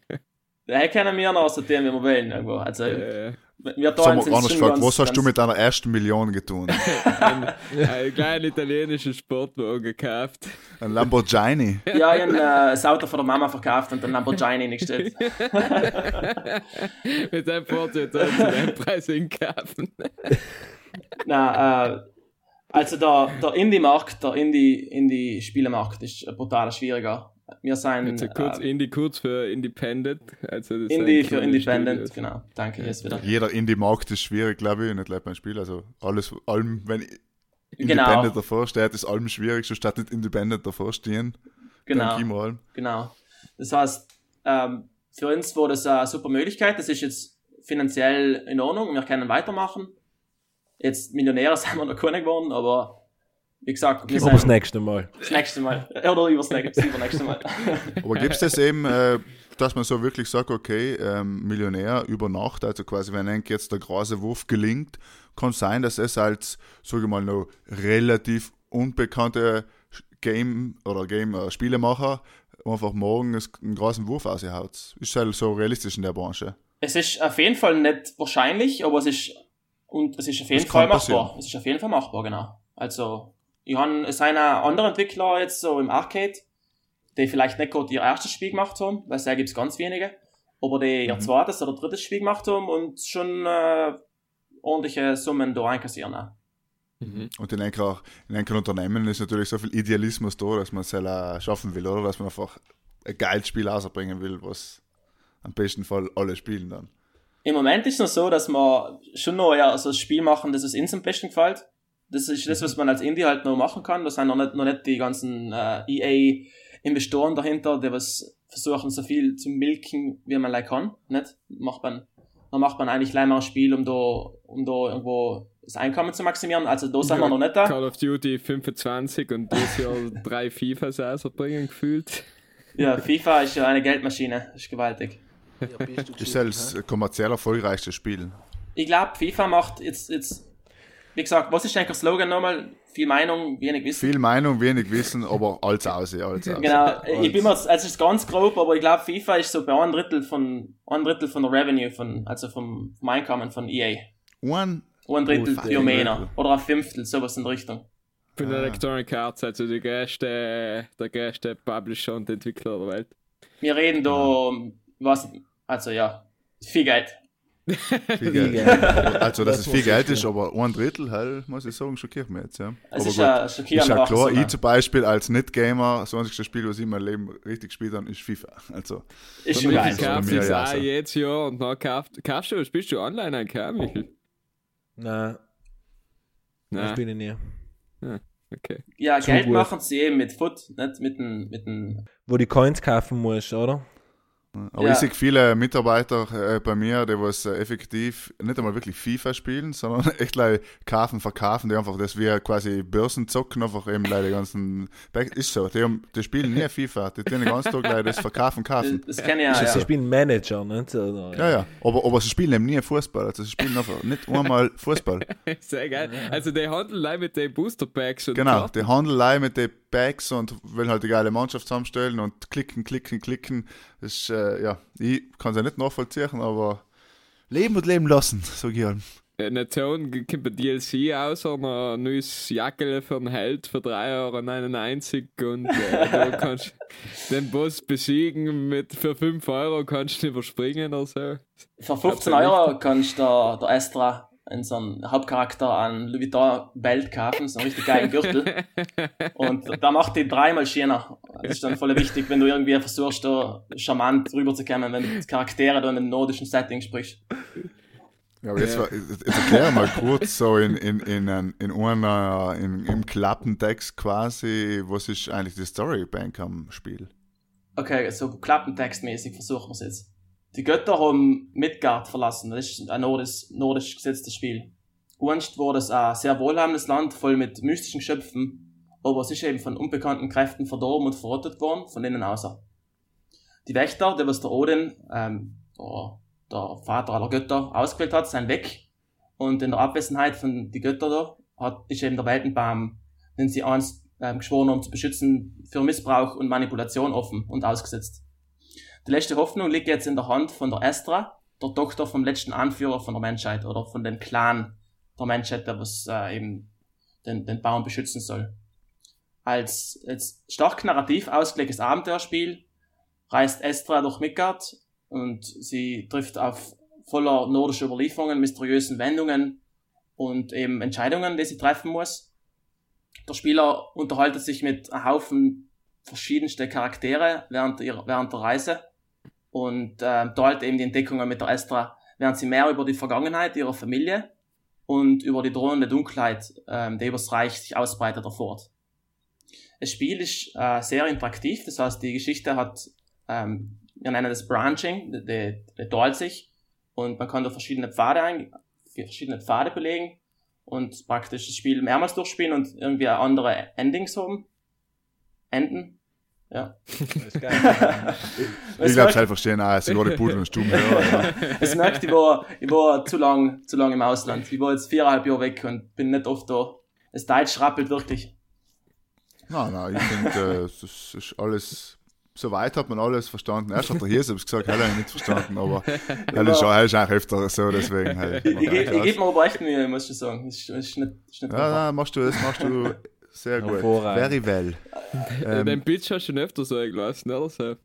Daher können wir noch sortieren, wie wir wollen, irgendwo. Also, Äh, wir Sag tun mal sind anders schon gefragt, ganz- was hast du ganz- mit deiner ersten Million getan? ein, einen kleinen italienischen Sportwagen gekauft. Ein Lamborghini? Ja, ich habe äh, das Auto von der Mama verkauft und den Lamborghini nicht gestellt. Mit dem dann zu dem Preis hinkaufen. Na, äh, also der, der Indie-Markt, der Indie- Indie-Spielemarkt ist brutal schwieriger. Wir sind Also kurz, äh, Indie kurz für Independent. Also das Indie für Independent, Studios. genau. Danke, jetzt wieder. Jeder Indie-Markt ist schwierig, glaube ich, nicht leider beim Spiel. Also alles, allem, wenn Genau, Independent davor steht, ist allem schwierig, so statt nicht Independent davor stehen. genau, mal. genau. Das heißt, ähm, für uns war das eine super Möglichkeit. Das ist jetzt finanziell in Ordnung. Wir können weitermachen. Jetzt Millionäre sind wir noch keine geworden, aber wie gesagt, wir Aber das nächste Mal. das nächste Mal. Oder übers nächste, übernächste Mal. Aber gibt es das eben, äh, dass man so wirklich sagt, okay, ähm, Millionär über Nacht, also quasi, wenn einem jetzt der große Wurf gelingt, kann sein, dass es als, sage ich mal, noch relativ unbekannte Game- oder Game-Spielemacher einfach morgen es- einen großen Wurf aushaut. Ist halt so realistisch in der Branche. Es ist auf jeden Fall nicht wahrscheinlich, aber es ist, und es ist auf jeden Das Fall machbar. passieren. Es ist auf jeden Fall machbar, genau. Also, ich han, es sind auch andere Entwickler jetzt so im Arcade, die vielleicht nicht gerade ihr erstes Spiel gemacht haben, weil da gibt's ganz wenige, aber die ihr Mhm. zweites oder drittes Spiel gemacht haben und schon äh, ordentliche Summen da einkassieren. Auch. Mhm. Und in einem, in einem Unternehmen ist natürlich so viel Idealismus da, dass man es selber schaffen will, oder? Dass man einfach ein geiles Spiel rausbringen will, was am besten Fall alle spielen dann. Im Moment ist es noch so, dass wir schon noch ja, so ein Spiel machen, das uns uns am besten gefällt. Das ist das, was man als Indie halt noch machen kann. Da sind noch nicht, noch nicht die ganzen äh, EA-Investoren dahinter, die was versuchen, so viel zu milken, wie man like kann. Nicht? Macht man, dann macht man eigentlich gleich mal ein Spiel, um da, um da irgendwo das Einkommen zu maximieren. Also da sind wir noch nicht da. Call of Duty 25 und dieses Jahr drei FIFAs rausbringen gefühlt. Ja, FIFA ist ja eine Geldmaschine. Das ist gewaltig. Ist das kommerziell erfolgreichstes Spiel. Ich glaube, FIFA macht jetzt, jetzt wie gesagt, was ist eigentlich der Slogan nochmal? Viel Meinung, wenig Wissen. Viel Meinung, wenig Wissen, aber alles aus, alles aus. Genau, ich bin mir, also es ist ganz grob, aber ich glaube, FIFA ist so bei ein Drittel von, ein Drittel von der Revenue, von, also vom, vom Einkommen von EA. Ein, Ein Drittel Oh, für Männer. Oder ein Fünftel, sowas in der Richtung. Von Ah. Electronic Arts, also der größte, der größte Publisher und Entwickler der Welt. Wir reden da, was, also ja, viel Geld. Viel Geld. Also, dass Das es viel ich Geld ist, aber ein Drittel, halt, muss ich sagen, schockiert mich jetzt, ja. Es aber ist gut. ja Ist schockierend. ja aber klar, so, ich zum Beispiel als Nicht-Gamer, das einzige Spiel, was ich in meinem Leben richtig gespielt habe, ist FIFA. Also, ist schon geil. ist mir sich ja auch so. jedes Jahr und dann kauft, kaufst du, spielst du online ein, gell, Michael? Nein, das Nein, bin ich nie. okay. Ja, Geld gut. machen sie eben mit Foot, nicht mit dem, mit dem, Wo die Coins kaufen musst, oder? Aber Ja. ich sehe viele Mitarbeiter äh, bei mir, die was äh, effektiv nicht einmal wirklich FIFA spielen, sondern echt like, kaufen, verkaufen, die einfach das wie quasi Börsen zocken, einfach eben like, die ganzen, Back ist so, die, haben, die spielen nie FIFA, die tun den ganzen Tag like, das verkaufen, kaufen. das ich ja, Sie ja. spielen Manager, nicht? Oder? Ja, ja, aber, aber sie spielen eben nie Fußball, also sie spielen einfach nicht einmal Fußball. Sehr geil. Also, die handeln auch mit den Booster Packs und Genau, die handeln mit den Bags und wollen halt die geile Mannschaft zusammenstellen und klicken, klicken, klicken. Das ist, äh, ja, ich kann es ja nicht nachvollziehen, aber leben und leben lassen, sag ich halt. So, und kommt ein DLC aus, sondern ein neues Jackel für einen Held für 3,99 Euro und äh, da kannst du den Boss besiegen mit für 5 Euro kannst du überspringen oder so. Für 15 Absolut. Euro kannst du der, der Astra in so einen Hauptcharakter an Louis Vuitton Belt kaufen, so einen richtig geilen Gürtel. Und da macht die dreimal schöner. Das ist dann voll wichtig, wenn du irgendwie versuchst, da charmant rüberzukommen, wenn du Charaktere da in einem nordischen Setting sprichst. Ja, aber jetzt, Ja. jetzt erklär mal kurz so in, in, in, ein- in einer, in, im Klappentext quasi, was ist eigentlich die Storybank am Spiel? Okay, so klappentextmäßig versuchen wir es jetzt. Die Götter haben Midgard verlassen. Das ist ein nordisch, nordisch gesetztes Spiel. Einst war das ein sehr wohlhabendes Land, voll mit mystischen Geschöpfen, aber es ist eben von unbekannten Kräften verdorben und verrottet worden, von innen außer. Die Wächter, der was der Odin, ähm, der, der Vater aller Götter, ausgewählt hat, sind weg. Und in der Abwesenheit von die Götter da, hat, ist eben der Weltenbaum, den sie einst ähm, geschworen haben zu beschützen, für Missbrauch und Manipulation offen und ausgesetzt. Die letzte Hoffnung liegt jetzt in der Hand von der Estra, der Tochter vom letzten Anführer von der Menschheit oder von dem Clan der Menschheit, der was äh, eben den, den Baum beschützen soll. Als jetzt stark narrativ ausgelegtes Abenteuerspiel reist Estra durch Midgard und sie trifft auf voller nordischer Überlieferungen, mysteriösen Wendungen und eben Entscheidungen, die sie treffen muss. Der Spieler unterhaltet sich mit einem Haufen verschiedenste Charaktere während, ihrer, während der Reise und äh, teilt eben die Entdeckungen mit der Estra, während sie mehr über die Vergangenheit ihrer Familie und über die drohende Dunkelheit, ähm, die übers Reich sich ausbreitet, erfährt. Das Spiel ist äh, sehr interaktiv, das heißt, die Geschichte hat, ähm, wir nennen das Branching, die, die teilt sich und man kann da verschiedene Pfade, ein, verschiedene Pfade belegen und praktisch das Spiel mehrmals durchspielen und irgendwie andere Endings haben. Enden. Ja. Das ist geil. Ich glaube, sie verstehen auch, sie war die Pudel und Stumm hören. Es merkt, ich war, ich war zu lang, zu lang im Ausland. Ich war jetzt viereinhalb Jahre weg und bin nicht oft da. Das Deutsch rappelt wirklich. Nein, nein, ich finde, äh, es ist- alles, soweit hat man alles verstanden. Erst hat der Hier selbst gesagt, er hat ihn nicht verstanden, aber er ist, auch- er ist auch öfter so, deswegen halt. Ich, ich, ich, ich gebe mir aber echt Mühe, muss ich sagen. Das ist, das ist nicht, das ist nicht Ja, einfach. nein, machst du, das machst du sehr gut. Very well. Ähm, Den Ähm, Pitch hast du schon öfter so gelassen, oder so?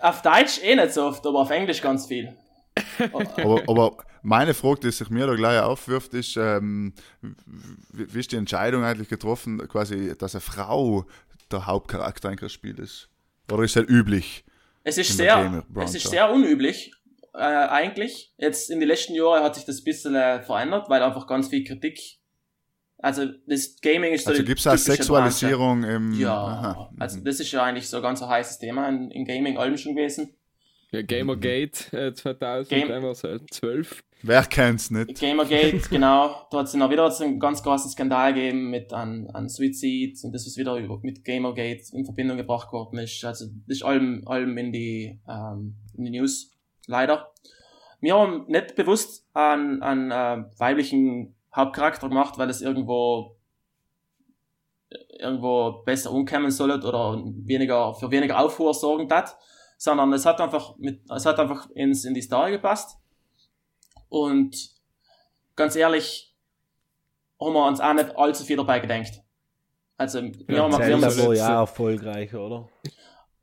Auf Deutsch eh nicht so oft, aber auf Englisch ganz viel. aber, aber meine Frage, die sich mir da gleich aufwirft, ist, ähm, wie, wie ist die Entscheidung eigentlich getroffen, quasi, dass eine Frau der Hauptcharakter in das Spiel ist? Oder ist das üblich? Es ist sehr, es ist sehr unüblich, äh, eigentlich. Jetzt in den letzten Jahren hat sich das ein bisschen äh, verändert, weil einfach ganz viel Kritik. Also, das Gaming ist so Also die gibt es auch typische Sexualisierung im. Ja, Aha. also das ist ja eigentlich so ein ganz ein heißes Thema in, in Gaming allem schon gewesen. Ja, Gamergate äh, 2000, Game- Game was halt 12. Wer kennt's nicht? Gamergate, genau. Da hat es noch wieder einen ganz großen Skandal gegeben mit an, an Suizid und das, was wieder mit Gamergate in Verbindung gebracht worden ist. Also das ist allem, allem in die, ähm, in die News, leider. Wir haben nicht bewusst an, an äh, weiblichen Hauptcharakter gemacht, weil es irgendwo irgendwo besser umkommen sollte oder weniger für weniger Aufruhr sorgen hat, sondern es hat einfach mit es hat einfach ins in die Story gepasst und ganz ehrlich haben wir uns auch nicht allzu viel dabei gedenkt. Also wir Ja, haben, wir Zelda haben war ja erfolgreich, oder?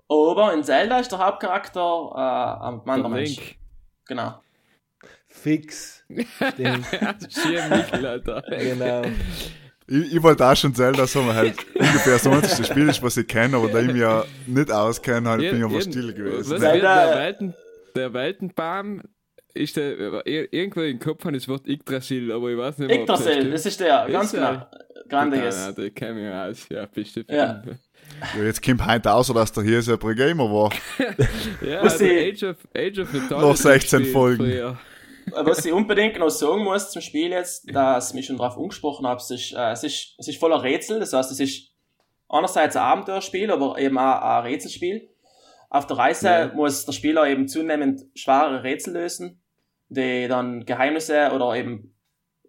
aber in Zelda ist der Hauptcharakter äh, ein Der Mensch. Genau. Fix. Stimmt. Schier Michel, Alter. genau. Ich, ich wollte auch schon Zelda sagen, halt ungefähr so das Spiel ist, was ich kenne, aber da ich mich ja nicht auskenne, halt, bin ich einfach Jeden- still gewesen. Was der, Welten, der Weltenbaum ist der, ir- irgendwo im Kopf habe ich das Wort Yggdrasil, aber ich weiß nicht mehr, Yggdrasil, das ist der, ganz genau. Grandiges. Ja, der kennt mich aus. Ja, bist du. Ja. Ja, jetzt kommt heute aus, dass der hier selber Gamer war. Ja, Was also die- Age of, Age of Noch 16 gespielt Folgen. früher. Was ich unbedingt noch sagen muss zum Spiel jetzt, dass ich mich schon darauf angesprochen habe, es ist, äh, es, ist, es ist voller Rätsel, das heißt, es ist einerseits ein Abenteuerspiel, aber eben auch ein Rätselspiel. Auf der Reise Ja. muss der Spieler eben zunehmend schwere Rätsel lösen, die dann Geheimnisse oder eben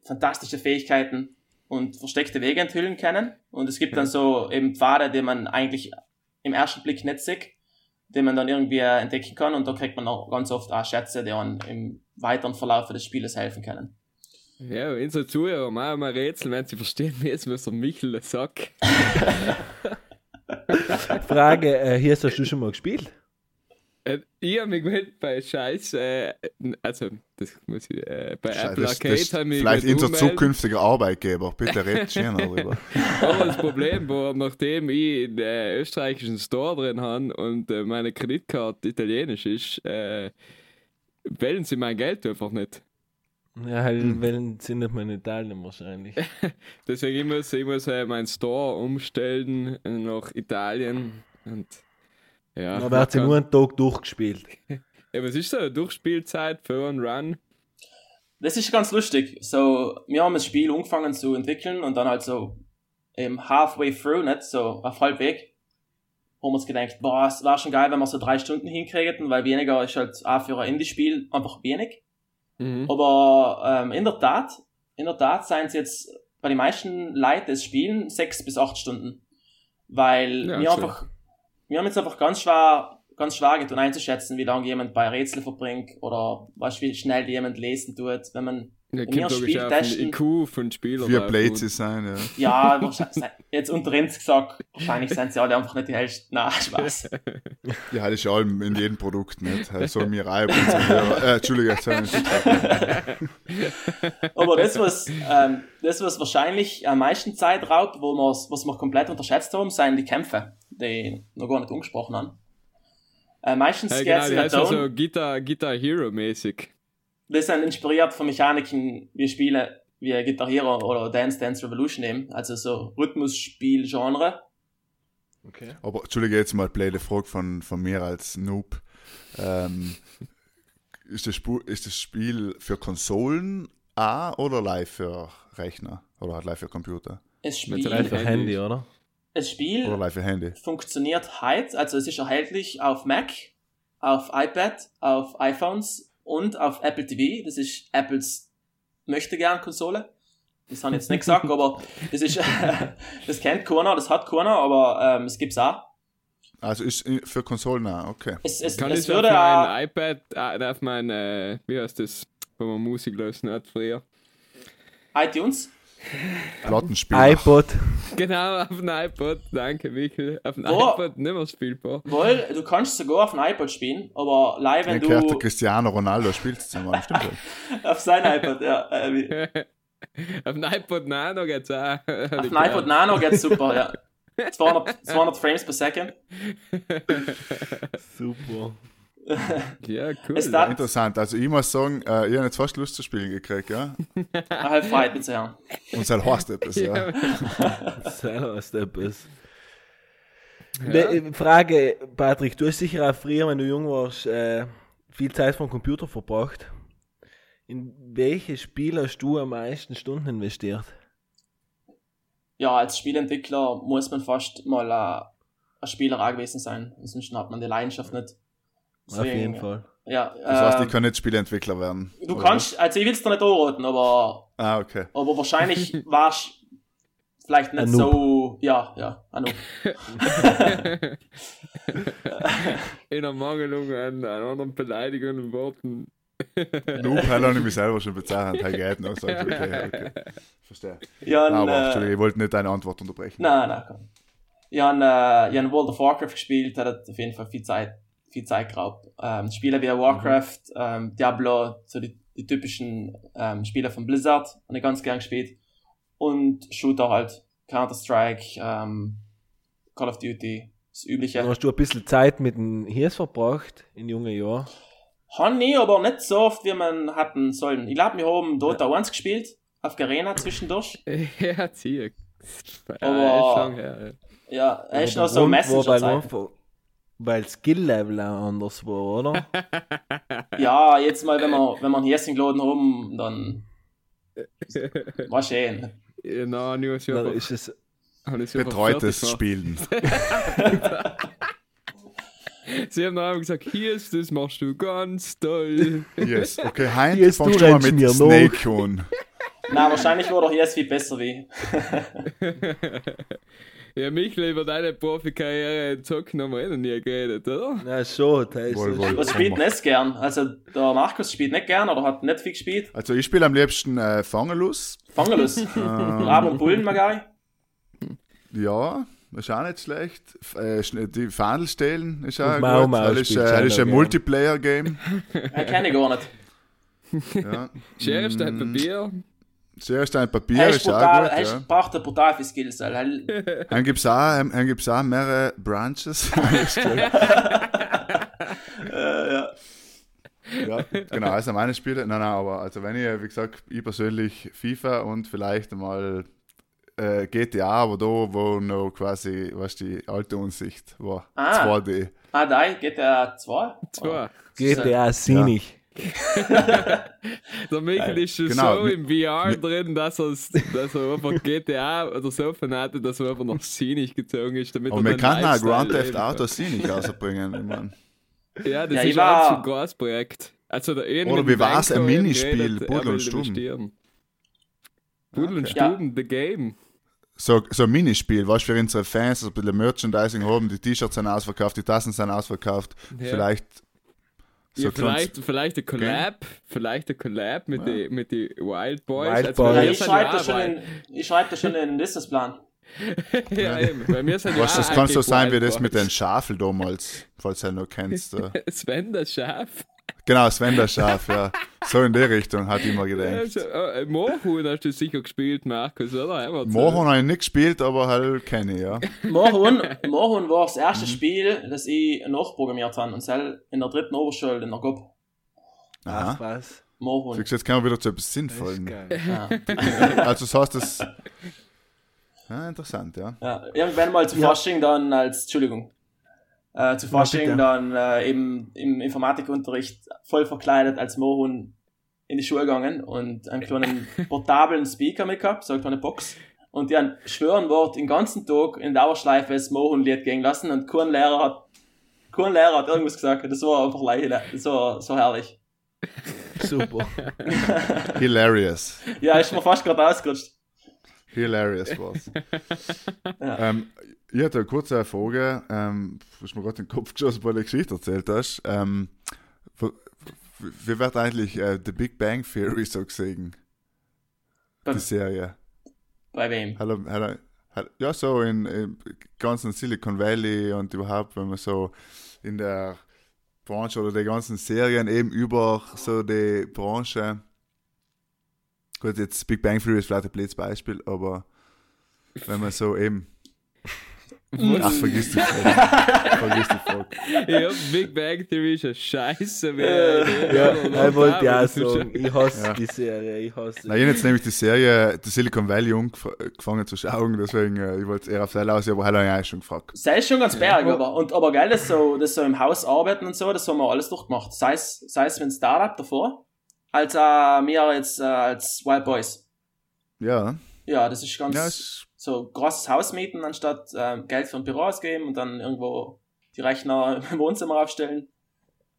fantastische Fähigkeiten und versteckte Wege enthüllen können. Und es gibt dann so eben Pfade, die man eigentlich im ersten Blick nicht sieht, die man dann irgendwie entdecken kann. Und da kriegt man auch ganz oft auch Schätze, die einem im weiteren Verlauf des Spieles helfen können. Ja, unsere Zuhörer machen mal Rätsel, wenn sie verstehen, wie es was der Michel sagt. Frage, äh, hier hast du schon mal gespielt? Äh, Ich habe mich gemeldet bei Scheiß, äh, also, das muss ich, äh, bei Apple Das, Arcade das ich mich vielleicht unser zukünftiger Arbeitgeber. Bitte redet schön darüber. Aber das Problem war, nachdem ich einen äh, österreichischen Store drin habe und äh, meine Kreditkarte italienisch ist, äh, wählen sie mein Geld einfach nicht. Ja, halt, weil sind nicht mehr in Italien wahrscheinlich. Deswegen ich muss ich muss äh, meinen Store umstellen nach Italien und ja. Aber er hat sie nur einen Tag durchgespielt. ja, was ist so eine Durchspielzeit für einen Run? Das ist ganz lustig. So, wir haben das Spiel angefangen zu entwickeln und dann halt so eben halfway through, nicht so auf halbweg, haben uns gedacht, boah, es war schon geil, wenn wir so drei Stunden hinkriegen, weil weniger ist halt auch für ein Indie-Spiel einfach wenig. Mhm. Aber ähm, in der Tat, in der Tat seien es jetzt bei den meisten Leuten des Spielen sechs bis acht Stunden. Weil Ja, wir so. einfach, wir haben jetzt einfach ganz schwer, ganz schwer getan einzuschätzen, wie lange jemand bei Rätsel verbringt oder was wie schnell jemand lesen tut, wenn man Ja, kommt logisch Spiel auf den IQ von Spielern Vier drauf Blades sie sein, ja. ja, wahrscheinlich, jetzt unter uns gesagt, wahrscheinlich sind sie alle einfach nicht die hellsten. Na, Spaß. Ja, das ist ja allem in jedem Produkt nicht. So mir Reihe äh, nicht. Aber das, was, ähm, das, was wahrscheinlich am meisten Zeit raubt, wo wir's, was wir komplett unterschätzt haben, sind die Kämpfe, die noch gar nicht angesprochen haben. Äh, meistens Ja, geht's genau, ja Tone, so Guitar, Guitar Hero mäßig. Die sind inspiriert von Mechaniken, wie Spiele wie Guitar Hero oder Dance Dance Revolution eben, also so Rhythmusspiel-Genre. Okay. Aber Entschuldige jetzt mal blöde Frage von, von mir als Noob. Ähm, ist, das ist das Spiel für Konsolen A oder live für Rechner? Oder halt live für Computer? Es Mit Spiel, drei Für Handy. Oder? es Spiel Oder live für Handy? funktioniert heute, also es ist erhältlich auf Mac, auf iPad, auf iPhones und auf Apple TV. Das ist Apples möchte gern Konsole. Das habe ich jetzt nicht gesagt, aber das ist, das kennt keiner, das hat keiner, aber ähm, es gibt's auch. Also ist äh, für Konsolen A, okay. Es, es, Kann es ich auf würde auch, mein iPad, äh, auf mein, äh, wie heißt das, wo man Musik lösen hat früher? iTunes. Plattenspieler. iPod. Genau, auf dem iPod, danke Michael. Auf dem Wo? iPod nicht mehr spielbar. Wohl, du kannst sogar auf dem iPod spielen, aber live, wenn gehört der du Cristiano Ronaldo spielt zusammen, stimmt ja. auf sein iPod, ja, äh, auf dem iPod Nano geht's auch. auf dem iPod Nano geht's super, ja. 200, 200 Frames per Second. Super. Ja, cool. Interessant. Also ich muss sagen, äh, ich habe jetzt fast Lust zu spielen gekriegt, ja. Halb frei, bitte, ja. Und es heißt etwas, ja. Selber ist etwas. Frage, Patrick, du hast sicher auch früher, wenn du jung warst, äh, viel Zeit vom Computer verbracht. In welches Spiel hast du am meisten Stunden investiert? ja, als Spielentwickler muss man fast mal ein Spieler gewesen sein. Ansonsten hat man die Leidenschaft nicht. Auf jeden Deswegen, Fall. ja. Das heißt, ähm, ich kann nicht Spieleentwickler werden. du oder kannst, also ich will es dir nicht anraten, aber? Ah, okay. aber wahrscheinlich warst vielleicht nicht so, ja, ja, Anoop. In Ermangelung an, an anderen beleidigenden Worten. Noob, habe ich mich selber schon bezeichnet. Hey, geht noch. Okay, okay. Verstehe. Ja, Ah, aber, äh, Entschuldigung, ich wollte nicht deine Antwort unterbrechen. Nein, nein, komm. Ich habe äh, World of Warcraft gespielt, hat auf jeden Fall viel Zeit, viel Zeit geraubt. Ähm, Spiele wie Warcraft, ähm, Diablo, so die, die typischen ähm, Spiele von Blizzard, habe ich ganz gern gespielt. Und Shooter halt, Counter-Strike, ähm, Call of Duty, das Übliche. Dann hast du ein bisschen Zeit mit dem Hirs verbracht in jungen Jahren. Ich, aber nicht so oft, wie man hatten sollen. Ich glaube, wir haben Dota 1 gespielt, auf Garena zwischendurch. ja, zieh. Aber- Ja, ist schon her. Ja, er ist noch so Messenger-Zeit. Weil Skill-Level auch anders war, oder? Ja, jetzt mal, wenn wir, wenn Hirsing geladen haben, dann war schön. Ja, nein, nur so. Ist es Betreutes fertig Spielen. Sie haben dann gesagt, hier ist das machst du ganz toll. Yes. Okay, Heinz, Yes, fangst du mal mit mir Snake an. Na, wahrscheinlich war doch jetzt viel besser wie. Ja, Michel, über deine Profikarriere in Zocken haben wir eh noch nie geredet, oder? Na schon, da ist Wohl, wohl. schon. Was spielt nicht gern? Also, der Markus spielt nicht gern oder hat nicht viel gespielt. Also ich spiele am liebsten äh, Fangelus. Fangelus. Raben und Bullen, Magai. Ja, ist auch nicht schlecht. Äh, die Fahndel stehlen ist auch Und Mau gut. Mau Das ist, äh, ist ein. Multiplayer-Game. Den kenne ich gar nicht. Ja. Schere, Stein, Mm, Papier. Sehr stein Papier Er ist ist auch brutal, gut. er Ja. braucht er brutal viel Skills. Dann gibt es auch, dann gibt's auch mehrere Branches. äh, ja. ja, genau, also meine Spiele. Nein, nein, aber also wenn ich, wie gesagt, ich persönlich FIFA und vielleicht mal äh, GTA, aber da, wo noch quasi, was die alte Unsicht war. Ah. 2D. Ah, da geht er 2. Zwei. GTA sinnig. Der Michel ist schon Genau. so im VR drin, dass, dass er einfach GTA oder so vernatet, dass er einfach noch sinnig gezogen ist. Damit Aber er man kann auch Grand Theft Auto. Scenic rausbringen. Ich mein. Ja, das Ja, ist war- ein zu großes Projekt. Also der Oder wie dem war's, ein Minispiel, Pudel und Stuben. investieren. Pudel und Ja. Stuben, the game. So, so ein Minispiel, was für unsere Fans, ein bisschen Merchandising haben, die T-Shirts sind ausverkauft, die Tassen sind ausverkauft. Ja. Vielleicht so ja, vielleicht, vielleicht ein Collab, vielleicht ein Collab mit Ja. den mit die Wild Boys. Wild Also, Boys. Ja, ich schreibe ja da schon in, ich schreib da schon in den Businessplan. ja, eben. Bei mir sind Was, ja das kann so sein wie Wild das mit Boys. den Schafeln damals, falls du noch kennst. äh. Sven, das Schaf. Genau, Sven der Schaf, ja. So in die Richtung, hat immer gedacht. so, äh, Moorhuhn hast du sicher gespielt, Markus, oder? So. Mohon habe ich nicht gespielt, aber halt kenne ich, ja. Mohun, Mohun war das erste Spiel, das ich nachprogrammiert habe. Und selbst in der dritten Oberschule in der GOP. Ach Aha. was. Mohun. Siehst du, Jetzt kommen wir wieder zu etwas geil. Ja. Also das heißt, das... Ja, interessant, ja. Ja, irgendwann mal zu Ja. Fasching dann als, Entschuldigung, äh, zu Fasching dann äh, eben im Informatikunterricht voll verkleidet als Mohun in die Schule gegangen und einen kleinen portablen Speaker mit gehabt, so eine kleine Box. Und die haben schwören Wort den ganzen Tag in Dauerschleife das Mohun-Lied gehen lassen und kein Lehrer hat, kein Lehrer hat irgendwas gesagt. Das war einfach das war so herrlich. Super. Hilarious. Ja, ist mir fast gerade ausgerutscht. Hilarious war's. Ja. ähm, ich hatte eine kurze Frage, ähm, was mir gerade in den Kopf geschossen, weil du die Geschichte erzählt hast. Ähm, wie wird eigentlich äh, The Big Bang Theory so gesehen? Bei- Die Serie. Bei wem? Hallo, hallo, hallo, ja, so in, in ganzen Silicon Valley und überhaupt, wenn man so in der Branche oder die ganzen Serien eben über so die Branche. Gut, jetzt Big Bang Theory ist vielleicht ein blödes Beispiel, aber wenn man so eben. Ach, vergiss die Frage. vergiss die Frage. Ja, Big Bang Theory ist eine Scheiße. Äh, Ja, oder- ich wollte ja ist sagen, ich hasse Ja. die Serie, ich hasse Na, ich habe jetzt nämlich die Serie The Silicon Valley angefangen zu schauen, deswegen, äh, ich wollte es eher auf Seil aus, aber habe ich auch schon gefragt. Sei es schon ganz berg, aber, und, aber geil, das so, das so im Haus arbeiten und so, das haben wir alles durchgemacht. Sei es, sei es mit Startup davor, als auch wir jetzt äh, als Wild Boys. Ja, Ja, das ist ganz ja, ist, so großes Haus mieten, anstatt ähm, Geld für ein Büro ausgeben und dann irgendwo die Rechner im Wohnzimmer aufstellen.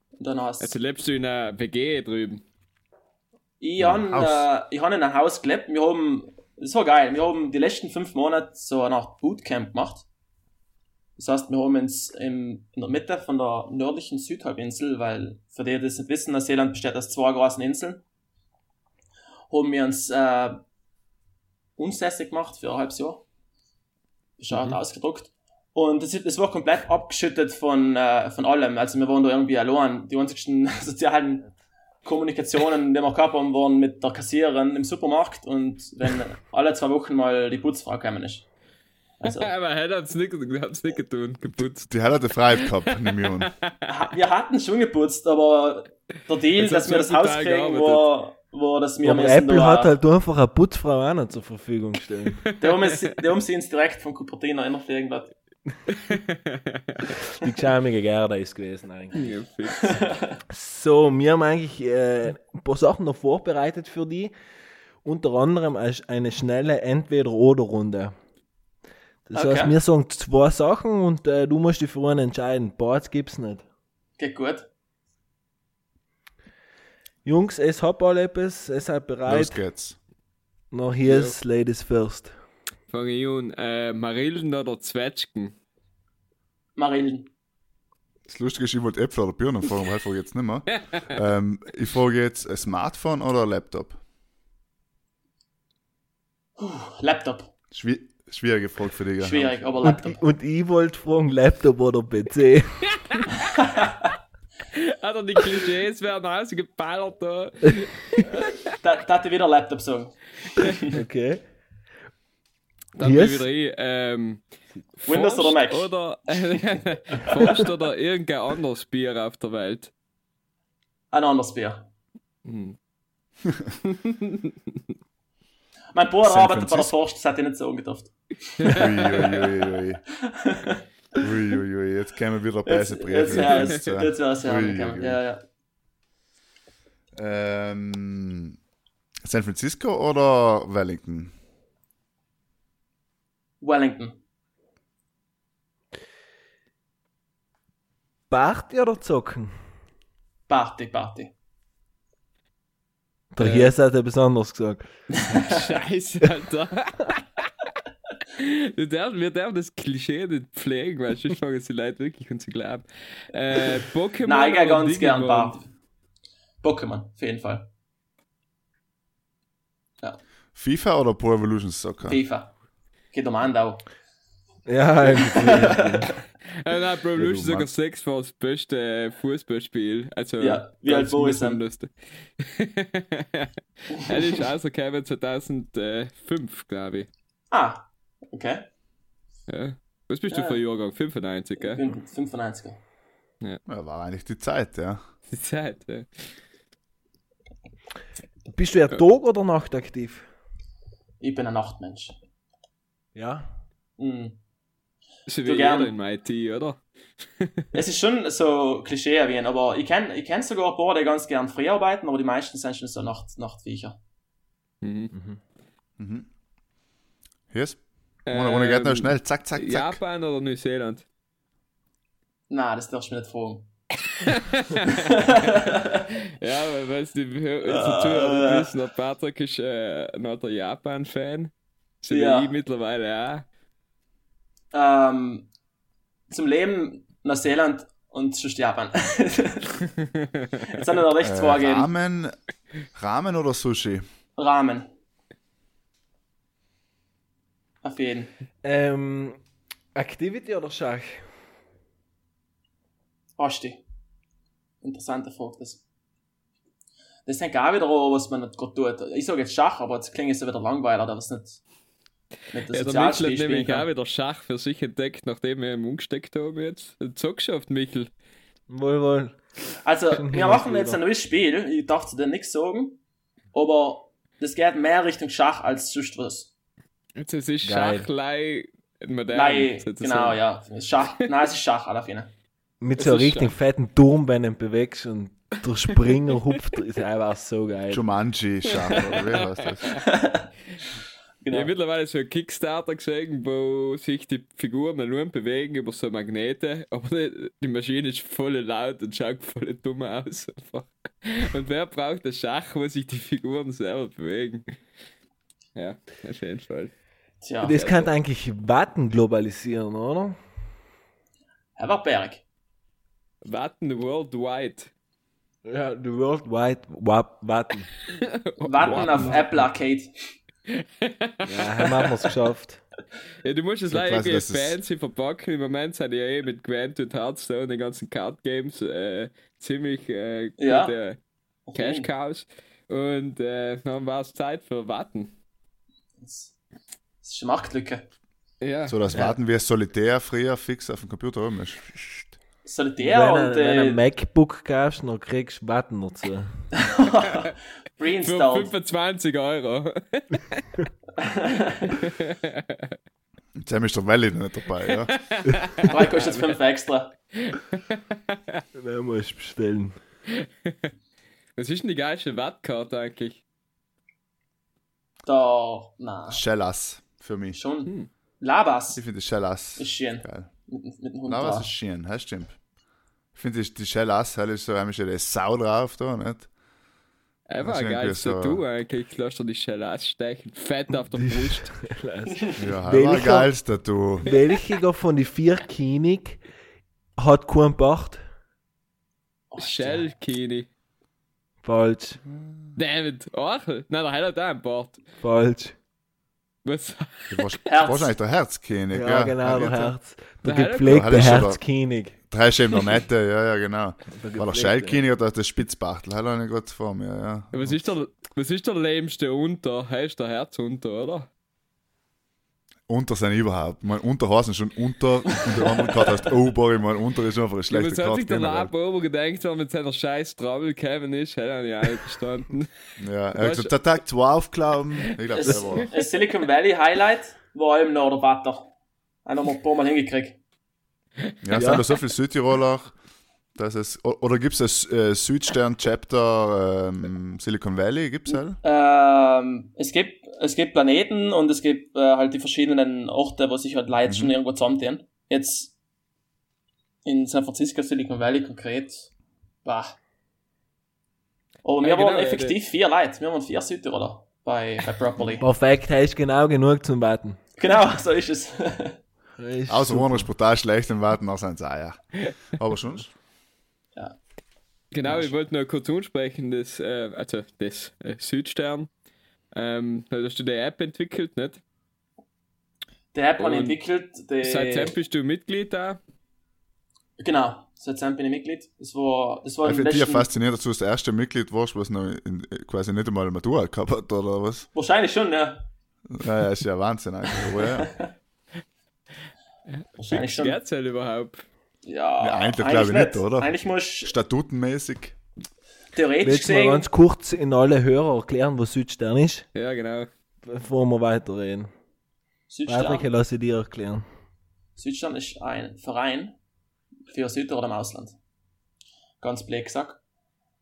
Und dann hast Also lebst du in einer WG drüben? Ich habe äh, ich hab in einem Haus gelebt. Wir haben, das war geil, wir haben die letzten fünf Monate so eine Art Bootcamp gemacht. Das heißt, wir haben uns im, in der Mitte von der nördlichen Südhalbinsel, weil für die, die das nicht wissen, Neuseeland besteht aus zwei großen Inseln, haben wir uns äh, unsässig gemacht für ein halbes Jahr. Ist auch Mhm. ausgedruckt. Und das, das war komplett abgeschüttet von, äh, von allem. Also wir waren da irgendwie allein. Die einzigsten sozialen Kommunikationen, die wir gehabt haben, waren mit der Kassiererin im Supermarkt und wenn alle zwei Wochen mal die Putzfrau gekommen ist. Also, Aber er hat es nicht, hat's nicht getan, geputzt. Die hat hatte Freiheit gehabt, nehme ich an. wir hatten schon geputzt, aber der Deal, dass wir das Haus kriegen, gearbeitet. war, war, wir Aber müssen Apple da- hat halt einfach eine Putzfrau auch noch zur Verfügung gestellt. Die haben, es, die haben sie uns direkt von Cupertino innerfliegen lassen. Die geschämige Gerda ist gewesen eigentlich. Ja. So, wir haben eigentlich äh, ein paar Sachen noch vorbereitet für die. Unter anderem als eine schnelle Entweder-Oder-Runde. Das Okay. heißt, wir sagen zwei Sachen und äh, du musst dich für einen entscheiden. Boards gibt's nicht. Geht gut. Jungs, es habt alle etwas, es seid Los bereit. geht's. Noch hier ist Ladies first. Fange ich an. Äh, Marillen oder Zwetschgen? Marillen. Das Lustige ist, ich wollte Äpfel oder Birnen fragen, aber ich frage jetzt nicht mehr. ähm, ich frage jetzt ein Smartphone oder ein Laptop? Laptop. Schwi schwierige Frage für dich. ja. Schwierig, aber Und, Laptop. und ich wollte fragen, Laptop oder PC. Alter, die Klischees werden ausgeballert da. Da, da hätte ich wieder Laptop sagen. Okay. Dann Yes. wieder ein, ähm, Windows oder Mac? Oder, Forst oder irgendein anderes Bier auf der Welt. Ein anderes Bier. Hm. Mein Bruder arbeitet bei der. Forst, das hätte ich nicht sagen gedacht. Ui, ui, ui, ui. Ui, jetzt kämen wieder böse Jetzt, jetzt, ja, jetzt, Jetzt, äh, jetzt wäre es ja angekommen. Ja, ja. Ähm, San Francisco oder Wellington? Wellington. Party oder zocken? Party, Party. Der Äh. Hies hat etwas anderes gesagt. Scheiße, Alter. Du darfst, wir dürfen das Klischee nicht pflegen, weil sonst fangen sie Leute wirklich und sie glauben. Äh, Pokémon Nein, ich gehe oder ganz gern? Party. Pokémon, auf jeden Fall. FIFA oder Pro Evolution Soccer? FIFA. Geht um Andau. Ja, irgendwie. Äh, nein, Pro Evolution meinst- 6 war das beste äh, Fußballspiel. Also, Ja, wie alt war es. Er ist rausgekommen 2005, glaube ich. Ah, okay. Ja. Was bist Ja. du für ein Jahrgang? 95, gell? 95er. Ja, war eigentlich die Zeit, ja. Die Zeit, ja. Bist du eher Tag- oder Nachtaktiv? Ich bin ein Nachtmensch. Ja. Mhm. So Du wie gern. jeder in IT, oder? Es ist schon so Klischee erwähnt, aber ich kenne ich kenn sogar ein paar, die ganz gern früh arbeiten, aber die meisten sind schon so Nacht, Nachtviecher. Mhm. Mhm. Yes? Ohne, ohne geht noch schnell. Zack, zack, zack. Ähm, Japan oder Neuseeland? Nein, das darfst du mir nicht fragen. Ja, weil weißt du, die Hör- Ah, unsere Zuhörer ja. wissen, der Patrick ist äh, ein alter Japan-Fan. Wie Ja. ich mittlerweile auch. ähm, zum Leben Neuseeland und sonst Japan. Jetzt sind noch recht Äh, gegeben. Ramen, Ramen oder Sushi? Rahmen. Auf jeden. Ähm, Activity oder Schach? Asti. Interessante Frage. Das, das hängt auch wieder an, was man nicht gerade tut. Ich sage jetzt Schach, aber jetzt klingt es ja wieder langweilig, da was nicht mit der Ja, der Mitchell Sozialspiel hat nämlich auch kann. wieder Schach für sich entdeckt, nachdem wir ihn umgesteckt haben jetzt. Auf den Michel? Wohl, wohl. Also, wir machen jetzt ein neues Spiel. Ich darf zu dir nichts sagen. Aber das geht mehr Richtung Schach als sonst was. Jetzt es ist Geil. Schachlei modern. Nein, sozusagen. genau, ja. Schach. Nein, es ist Schach, alle Fine. Mit Es so einem richtig Schach. fetten Turm, wenn du ihn bewegst und der Springer hupft, ist einfach so geil. Jumanji Schach, oder wie heißt das? Genau. Ich habe mittlerweile so einen Kickstarter gesehen, wo sich die Figuren nur bewegen über so Magnete, aber die, Maschine ist voll laut und schaut voll dumm aus. einfach. Und wer braucht ein Schach, wo sich die Figuren selber bewegen? Ja, auf jeden Fall. Tja, Das kann eigentlich Watten globalisieren, oder? Herr Wartberg. Warten worldwide. Ja, the World Wide Wap Watten. Warten auf Apple Arcade. Ja, haben wir es geschafft. Ja, du musst es leider irgendwie fancy verpacken. Im Moment sind ja eh mit Gwent und Hearthstone, den ganzen Card Games, äh, ziemlich äh, Ja. gute Cash Cows. Und äh, dann war es Zeit für Warten. Das das ist eine Marktlücke. Ja. So, das Warten wie Solitär früher fix auf dem Computer ist. Solitär wenn, und du, wenn du äh, ein MacBook kaufst, dann kriegst du Watten dazu. Für reinstalled. 25 Euro. Jetzt ist der Valley noch nicht dabei, ja. Drei kostet 5 extra. Musst du bestellen. Was ist denn die geilste Wattkarte eigentlich? Da, na, Shellas für mich. schon. Labas Ich finde Shellas ist schön. geil. Mit, mit dem Hund Na, was drauf. ist schön, das stimmt. Ich finde die, die Shellas, da ist so einmal schon die Sau drauf da, nicht? Ein geiles irgendwie so- Tattoo eigentlich. Lass dir die Schelle ausstechen. Fett auf der Brust. Ja, das war Welcher- geilst du. Welcher von den vier König hat keinen Bart? Oh, Shell Kini. Falsch, David, Orchel. Nein, der hat auch einen Bart. falsch. Was? Du warst Herz. wahrscheinlich der Herzkönig, Ja, ja. genau, der. Herz. Der Der gepflegte Herzkönig. Drei Schäme der Nette, ja, ja, genau. Der War der gepflegte. Schellkönig oder der Spitzbachtel? Hat er nicht gerade vor mir, ja. Was ist der, was ist der lämste Unter? Heißt der Herz unter, oder? Unter sind überhaupt. Mein Unterhasen schon unter und der andere Karte heißt Ober. Ich mein, unter ist einfach eine Ja, schlechte was hat Karte. sich der. Lab gedacht, wenn mit seiner scheiß Trouble Kevin ist? Hätte er nicht eingestanden. Ja, er hat gesagt, der Tag 2 aufgelaufen. Ich glaube, Das war. ein Silicon Valley Highlight war eben noch der Butter. Einen haben wir ein paar Mal hingekriegt. Ja, es sind da so viele Südtiroler, dass es. o- Oder gibt es ein äh, Südstern-Chapter ähm, Silicon Valley? Gibt es halt? Ähm, es gibt, es gibt Planeten und es gibt äh, halt die verschiedenen Orte, wo sich halt Leute schon irgendwo zusammentun. Jetzt in San Francisco, Silicon Valley konkret, bah. Aber wir Ja, genau, waren ja, effektiv vier Leute, wir waren vier Südtiroler bei, bei Properly. Perfekt, hast genau genug zum Warten. genau, so ist es. Ist Außer einer ist brutal schlecht im Warten, dann sind auch, ja. Aber schon. Genau, ich wollte nur kurz ansprechen, das, äh, also das äh, Südstern. Ähm, da hast du die App entwickelt, nicht? Die App habe ich entwickelt. Die, Seitdem bist du Mitglied da. Genau, seitdem bin ich Mitglied. Das war, das war Ich finde dich ja faszinierend, dass du das erste Mitglied warst, was noch in, quasi nicht einmal Matura gehabt hat, oder was? Wahrscheinlich schon, ja. Ja, ja, ist ja Wahnsinn eigentlich. Aber ja. Wahrscheinlich schon. Halt überhaupt? Ja, Ja, eigentlich glaube ich nicht, oder? Eigentlich musst Statutenmäßig. theoretisch Willst du mal gesehen, ganz kurz in alle Hörer erklären, was Südstern ist, Ja, genau. bevor wir weiterreden? Patrick, Südstern, lass ich dir erklären. Südstern ist ein Verein für Südtirol im Ausland. Ganz blöd gesagt.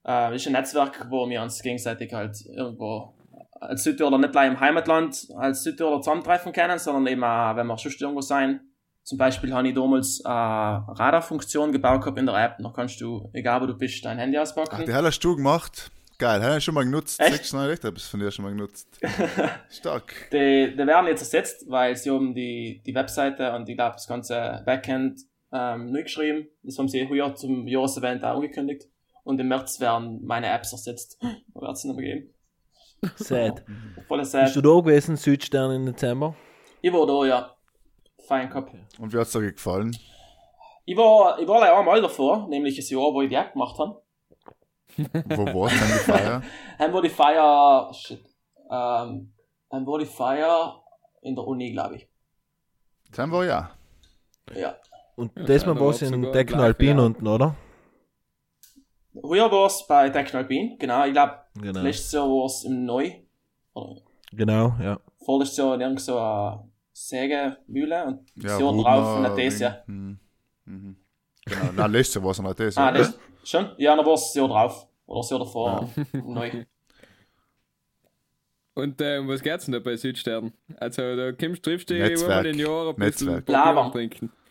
Äh, ist ein Netzwerk, wo wir uns gegenseitig halt irgendwo als Südtiroler nicht gleich im Heimatland als Südtiroler zusammentreffen können, sondern eben auch, wenn wir schon irgendwo sein. Zum Beispiel habe ich damals eine Radarfunktion gebaut gehabt in der App. Da kannst du, egal wo du bist, dein Handy Ach, auspacken. die hast du gemacht. Geil, habe ich schon mal genutzt. Echt? Sechs neue Lichter habe ich von dir schon mal genutzt. Stark. Die, die werden jetzt ersetzt, weil sie haben die, die Webseite und ich glaube das ganze Backend ähm, neu geschrieben. Das haben sie heuer zum Jahresevent auch angekündigt. Und im März werden meine Apps ersetzt. Da wird es nicht mehr geben. Sad. Voll Bist sad. du da gewesen, Südstern im Dezember? Ich war da, ja. Fein gehabt. Und wie hat es dir gefallen? Ich war, ich war leider einmal davor, nämlich das Jahr, wo ich die App gemacht habe. Wo war es denn die Feier? Dann war die Feier, shit, ähm, dann war die Feier in der Uni, glaube ich. Dann war ja. Ja. Und Ja, das mal was war's in sogar Techno gleich, Alpin ja. unten, oder? Heuer war es bei Technalpin, genau. Ich glaube, Genau. letztes Jahr war es im Neu. Genau, ja. vorletztes Jahr in irgend so eine Sägemühle und das Ja, Jahr Rudner, drauf in der Thesia. Hm. Mhm. Genau, na, letztes Jahr war es der Thesia. Ah, das, schon? Ja, dann war es das Jahr drauf. Oder das Jahr davor. Neu. Und äh, was geht's denn da bei Südstern? Also da kommst, triffst du dich Netzwerk. einmal in Jahr ein bisschen Labern. trinken.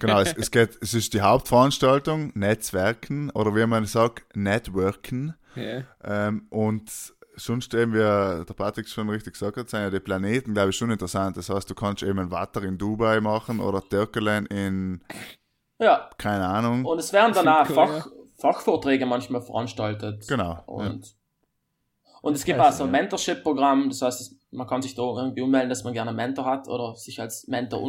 Genau, es, es, geht, es ist die Hauptveranstaltung, Netzwerken oder wie man sagt, Networken. Ja. Ähm, und sonst eben, wie der Patrick schon richtig gesagt hat, sind ja die Planeten, glaube ich, schon interessant. Das heißt, du kannst eben ein Watter in Dubai machen oder Türkelen in, Ja, keine Ahnung. und es werden dann auch. Fach, Fachvorträge manchmal veranstaltet. Genau. Ja. Und, und es gibt Also, auch so ein ja. Mentorship-Programm, das heißt, man kann sich da irgendwie ummelden, dass man gerne einen Mentor hat oder sich als Mentor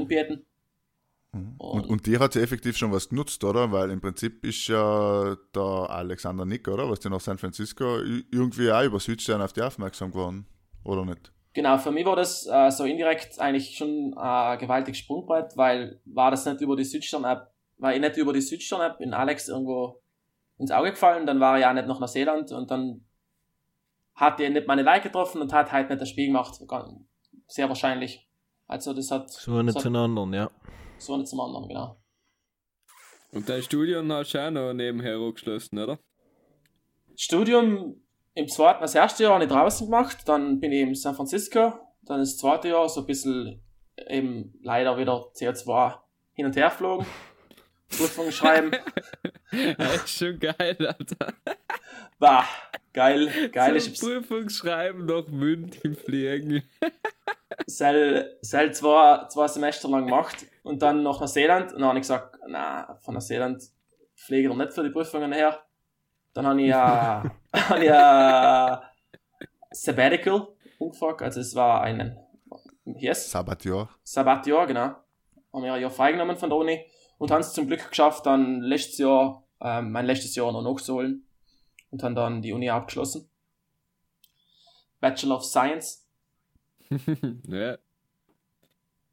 Und, und dir hat sie effektiv schon was genutzt, oder? Weil im Prinzip ist ja der Alexander Nick, oder? Was der nach San Francisco irgendwie auch über Südstern auf die aufmerksam geworden. Oder nicht? Genau, für mich war das äh, so indirekt eigentlich schon ein gewaltiges Sprungbrett, weil war das nicht über die Südstern-App, war ich nicht über die Südstern-App in Alex irgendwo ins Auge gefallen, dann war er ja nicht nach Neuseeland und dann hat er nicht meine Like getroffen und hat halt nicht das Spiel gemacht. Sehr wahrscheinlich. Also das hat So den anderen, ja. So nicht zum anderen, genau. Und dein Studium hast du auch noch nebenher angeschlossen, oder? Studium im zweiten, das erste Jahr habe ich draußen gemacht, dann bin ich in San Francisco, dann das zweite Jahr so ein bisschen eben leider wieder CO2 hin und her geflogen, Prüfungen schreiben, Das ist schon geil, Alter. Bah, geil, geil so ist Prüfung schreiben nach München fliegen. Sel, Sel zwei, zwei Semester lang gemacht und dann nach Neuseeland und dann habe ich gesagt, na, von Neuseeland fliege ich doch nicht für die Prüfungen her. Dann habe ich ja, habe ich ja Sabbatical umgefragt, also es war ein, yes, Sabbatjahr. Sabbatjahr, genau. Haben wir ein Jahr freigenommen von der Uni und haben es zum Glück geschafft, dann letztes Jahr, ähm, mein letztes Jahr noch nachzuholen und haben dann die Uni abgeschlossen. Bachelor of Science. ja.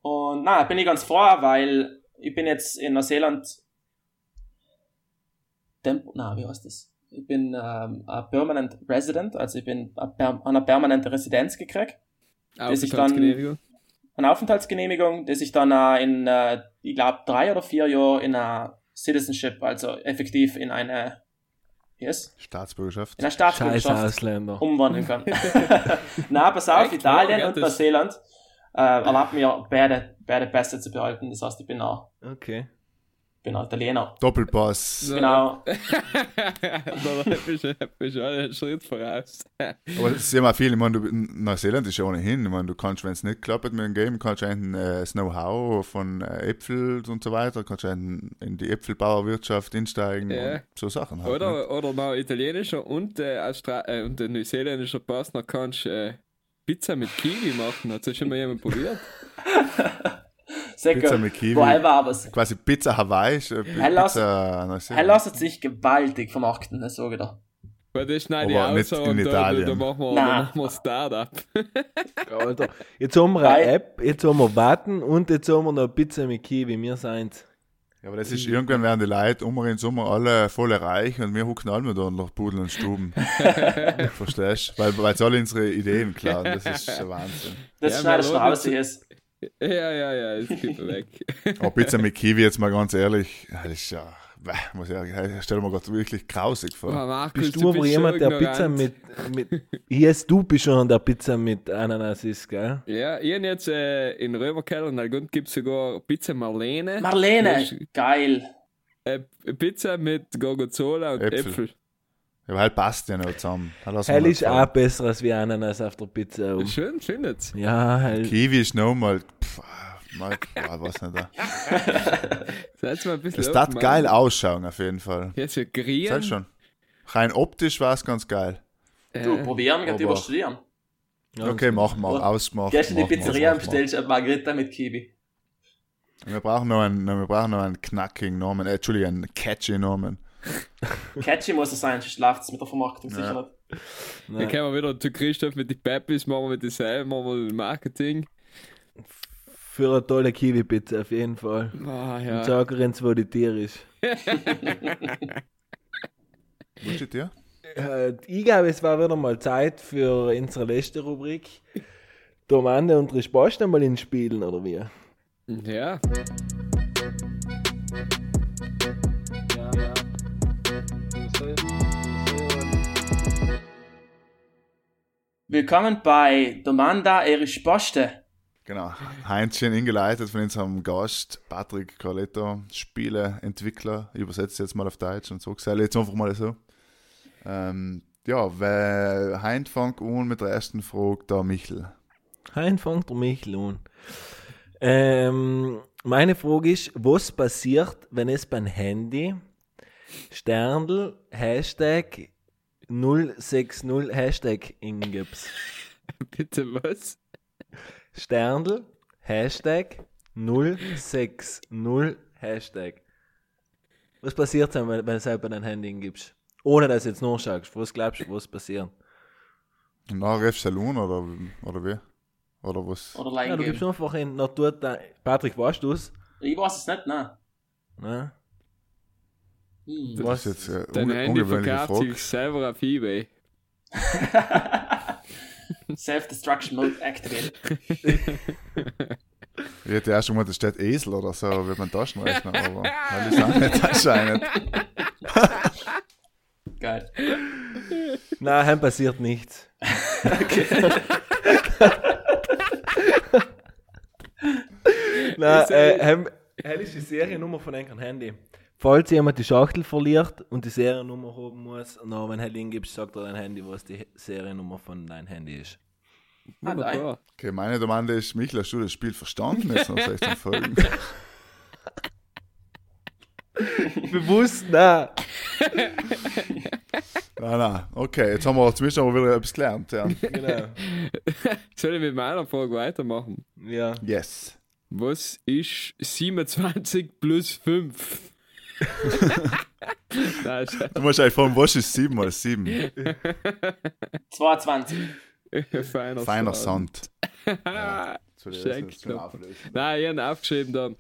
Und na, bin ich ganz froh, weil ich bin jetzt in Neuseeland Tempo, na, wie heißt das? Ich bin ähm, ein Permanent Resident, also ich bin a per, eine permanente Residenz gekriegt. Ich dann- Aufenthaltsgenehmigung. eine Aufenthaltsgenehmigung, das ich dann äh, in, äh, ich glaube, drei oder vier Jahren in einer Citizenship, also effektiv in eine, yes, Staatsbürgerschaft. in Scheiß Staatsbürgerschaft Ausländer. umwandeln kann. Na, pass auf, Echt? Italien und Neuseeland äh, erlaubt mir beide, beide Pässe zu behalten. Das heißt, ich bin auch, Okay. Bin auch Italiener. Doppelpass. So. Genau. da bist du bist du einen Schritt voraus. Aber das sehen wir viel. Ich meine, du, Neuseeland ist ja ohnehin. Ich meine, du kannst, wenn es nicht klappt mit dem Game, kannst du ein äh, das Know-how von äh, Äpfel und so weiter, kannst du in, in die Äpfelbauerwirtschaft einsteigen Ja. und so Sachen halt. ne? Oder, oder noch italienischer und, äh, Austra äh, und der neuseeländischer Partner kannst äh, Pizza mit Kiwi machen. Hat das schon mal jemand probiert? Sehr Pizza gut. mit Kiwi. Woher war es? Quasi Pizza Hawaii, Er Er lässt sich gewaltig vermarkten, das sage ich dir. Weil das schneide ich Aber nicht aus in und da, da, Italien. da machen wir, Nein. da machen wir Start-up. Alter, jetzt haben wir eine. App, jetzt haben wir Watten und jetzt haben wir noch Pizza mit Kiwi. Wir sind's. Ja, aber das ist, irgendwann werden die Leute um den Sommer alle voll reich und wir hucken alle da nach Pudeln und Stuben. Verstehst du? Weil, weil sie alle unsere Ideen klauen. Das ist ein Wahnsinn. Das Ja, schneidest du wir laden raus, jetzt- yes. Ja, ja, ja, es gibt er weg. Aber Pizza mit Kiwi, jetzt mal ganz ehrlich, das ist ja, muss ich sagen, ich stelle mir gerade wirklich grausig vor. Markus, Bist du aber schon jemand, der ignorant. Pizza mit, mit. Yes, du bist schon der Pizza mit Ananas ist, gell? Ja, ich habe jetzt äh, in Römerkeller in Algund gibt es sogar Pizza Marlene. Marlene, Ja, geil. Äh, Pizza mit Gorgonzola und Äpfel. Äpfel. Ja, weil passt ja nicht zusammen. Da nicht ist auch besser als wie Ananas auf der Pizza. Um. Schön, findet's. Ja, halt. Kiwi ist nochmal, mal, ja, weiß nicht. Seid mal ein bisschen Das Mann. geil ausschauen, auf jeden Fall. Ja, so grün. Sag schon. Rein optisch war es ganz geil. Du, Äh, probieren, geht aber- überstudieren. Ja, Okay, machen wir. Oder- Ausmachen. Gehst in die Pizzeria und bestellst eine Margarita mit Kiwi. Wir brauchen noch einen, wir brauchen noch einen knackigen Namen, äh, Entschuldigung, einen catchy Namen. Catchy muss es sein, sonst läuft es mit der Vermarktung Ja. sicher nicht. Dann kommen wir wieder zu Christoph mit den Peppis, machen wir mit denselben, machen wir Marketing. Für eine tolle Kiwi-Pizza auf jeden Fall. Ah, Und ja. sag uns, wo die Tier ist. Wünsche dir? Äh, ich glaube, es war wieder mal Zeit für unsere letzte Rubrik. Wir unsere Spaß mal ins Spielen, oder wie? Ja, Willkommen bei Domanda e Risposte. Genau. Heinzchen eingeleitet von unserem Gast Patrick Carletto, Spieleentwickler. Ich übersetze jetzt mal auf Deutsch und so gesagt, jetzt einfach mal so. Ähm, ja, wer Hein fängt an mit der ersten Frage, der Michel. Hein fängt der Michel an. Ähm, meine Frage ist, was passiert, wenn es beim Handy Sterndl Hashtag 060 Hashtag ingibst? Bitte was? Sterndl Hashtag 060 Hashtag. Was passiert dann, wenn wenn du es halt bei deinem Handy ingibst? Ohne dass du jetzt nachschaust. Was glaubst du, was passiert? Na, Ref Saloon oder, oder wie? Oder was? Oder Ja, du gibst einfach in Natur. dein- Patrick, weißt du es? Ich weiß es nicht, nein. Ne? Hm. Das ist jetzt äh, Dein unge Handy ungewöhnliche verkauft Frage. sich selber auf Ebay. Self-Destruction Mode activated. Ich hätte erst schon mal, da steht Esel oder so, wird man Taschenrechner, aber weil ich auch nicht anscheinend. Geil. Nein, heim passiert nichts. Nein, äh, heim, heim ist die Seriennummer von einem Handy. Falls jemand die Schachtel verliert und die Seriennummer haben muss, und dann, wenn du hingibst, sagt er dein Handy, was die Seriennummer von deinem Handy ist. Wunderbar. Okay, meine Domande ist, Michel, hast du das Spiel verstanden jetzt nach 16 Folgen? Bewusst, nein. nein, nein. Okay, jetzt haben wir zumindest aber wieder etwas gelernt. Ja. Genau. Soll ich mit meiner Frage weitermachen? Ja. Yes. Was ist 27 plus 5? Du musst eigentlich fragen, was ist 7 mal 7? 22. Feiner, Feiner Sound. Sand. Ja. Nein, ich habe aufgeschrieben da.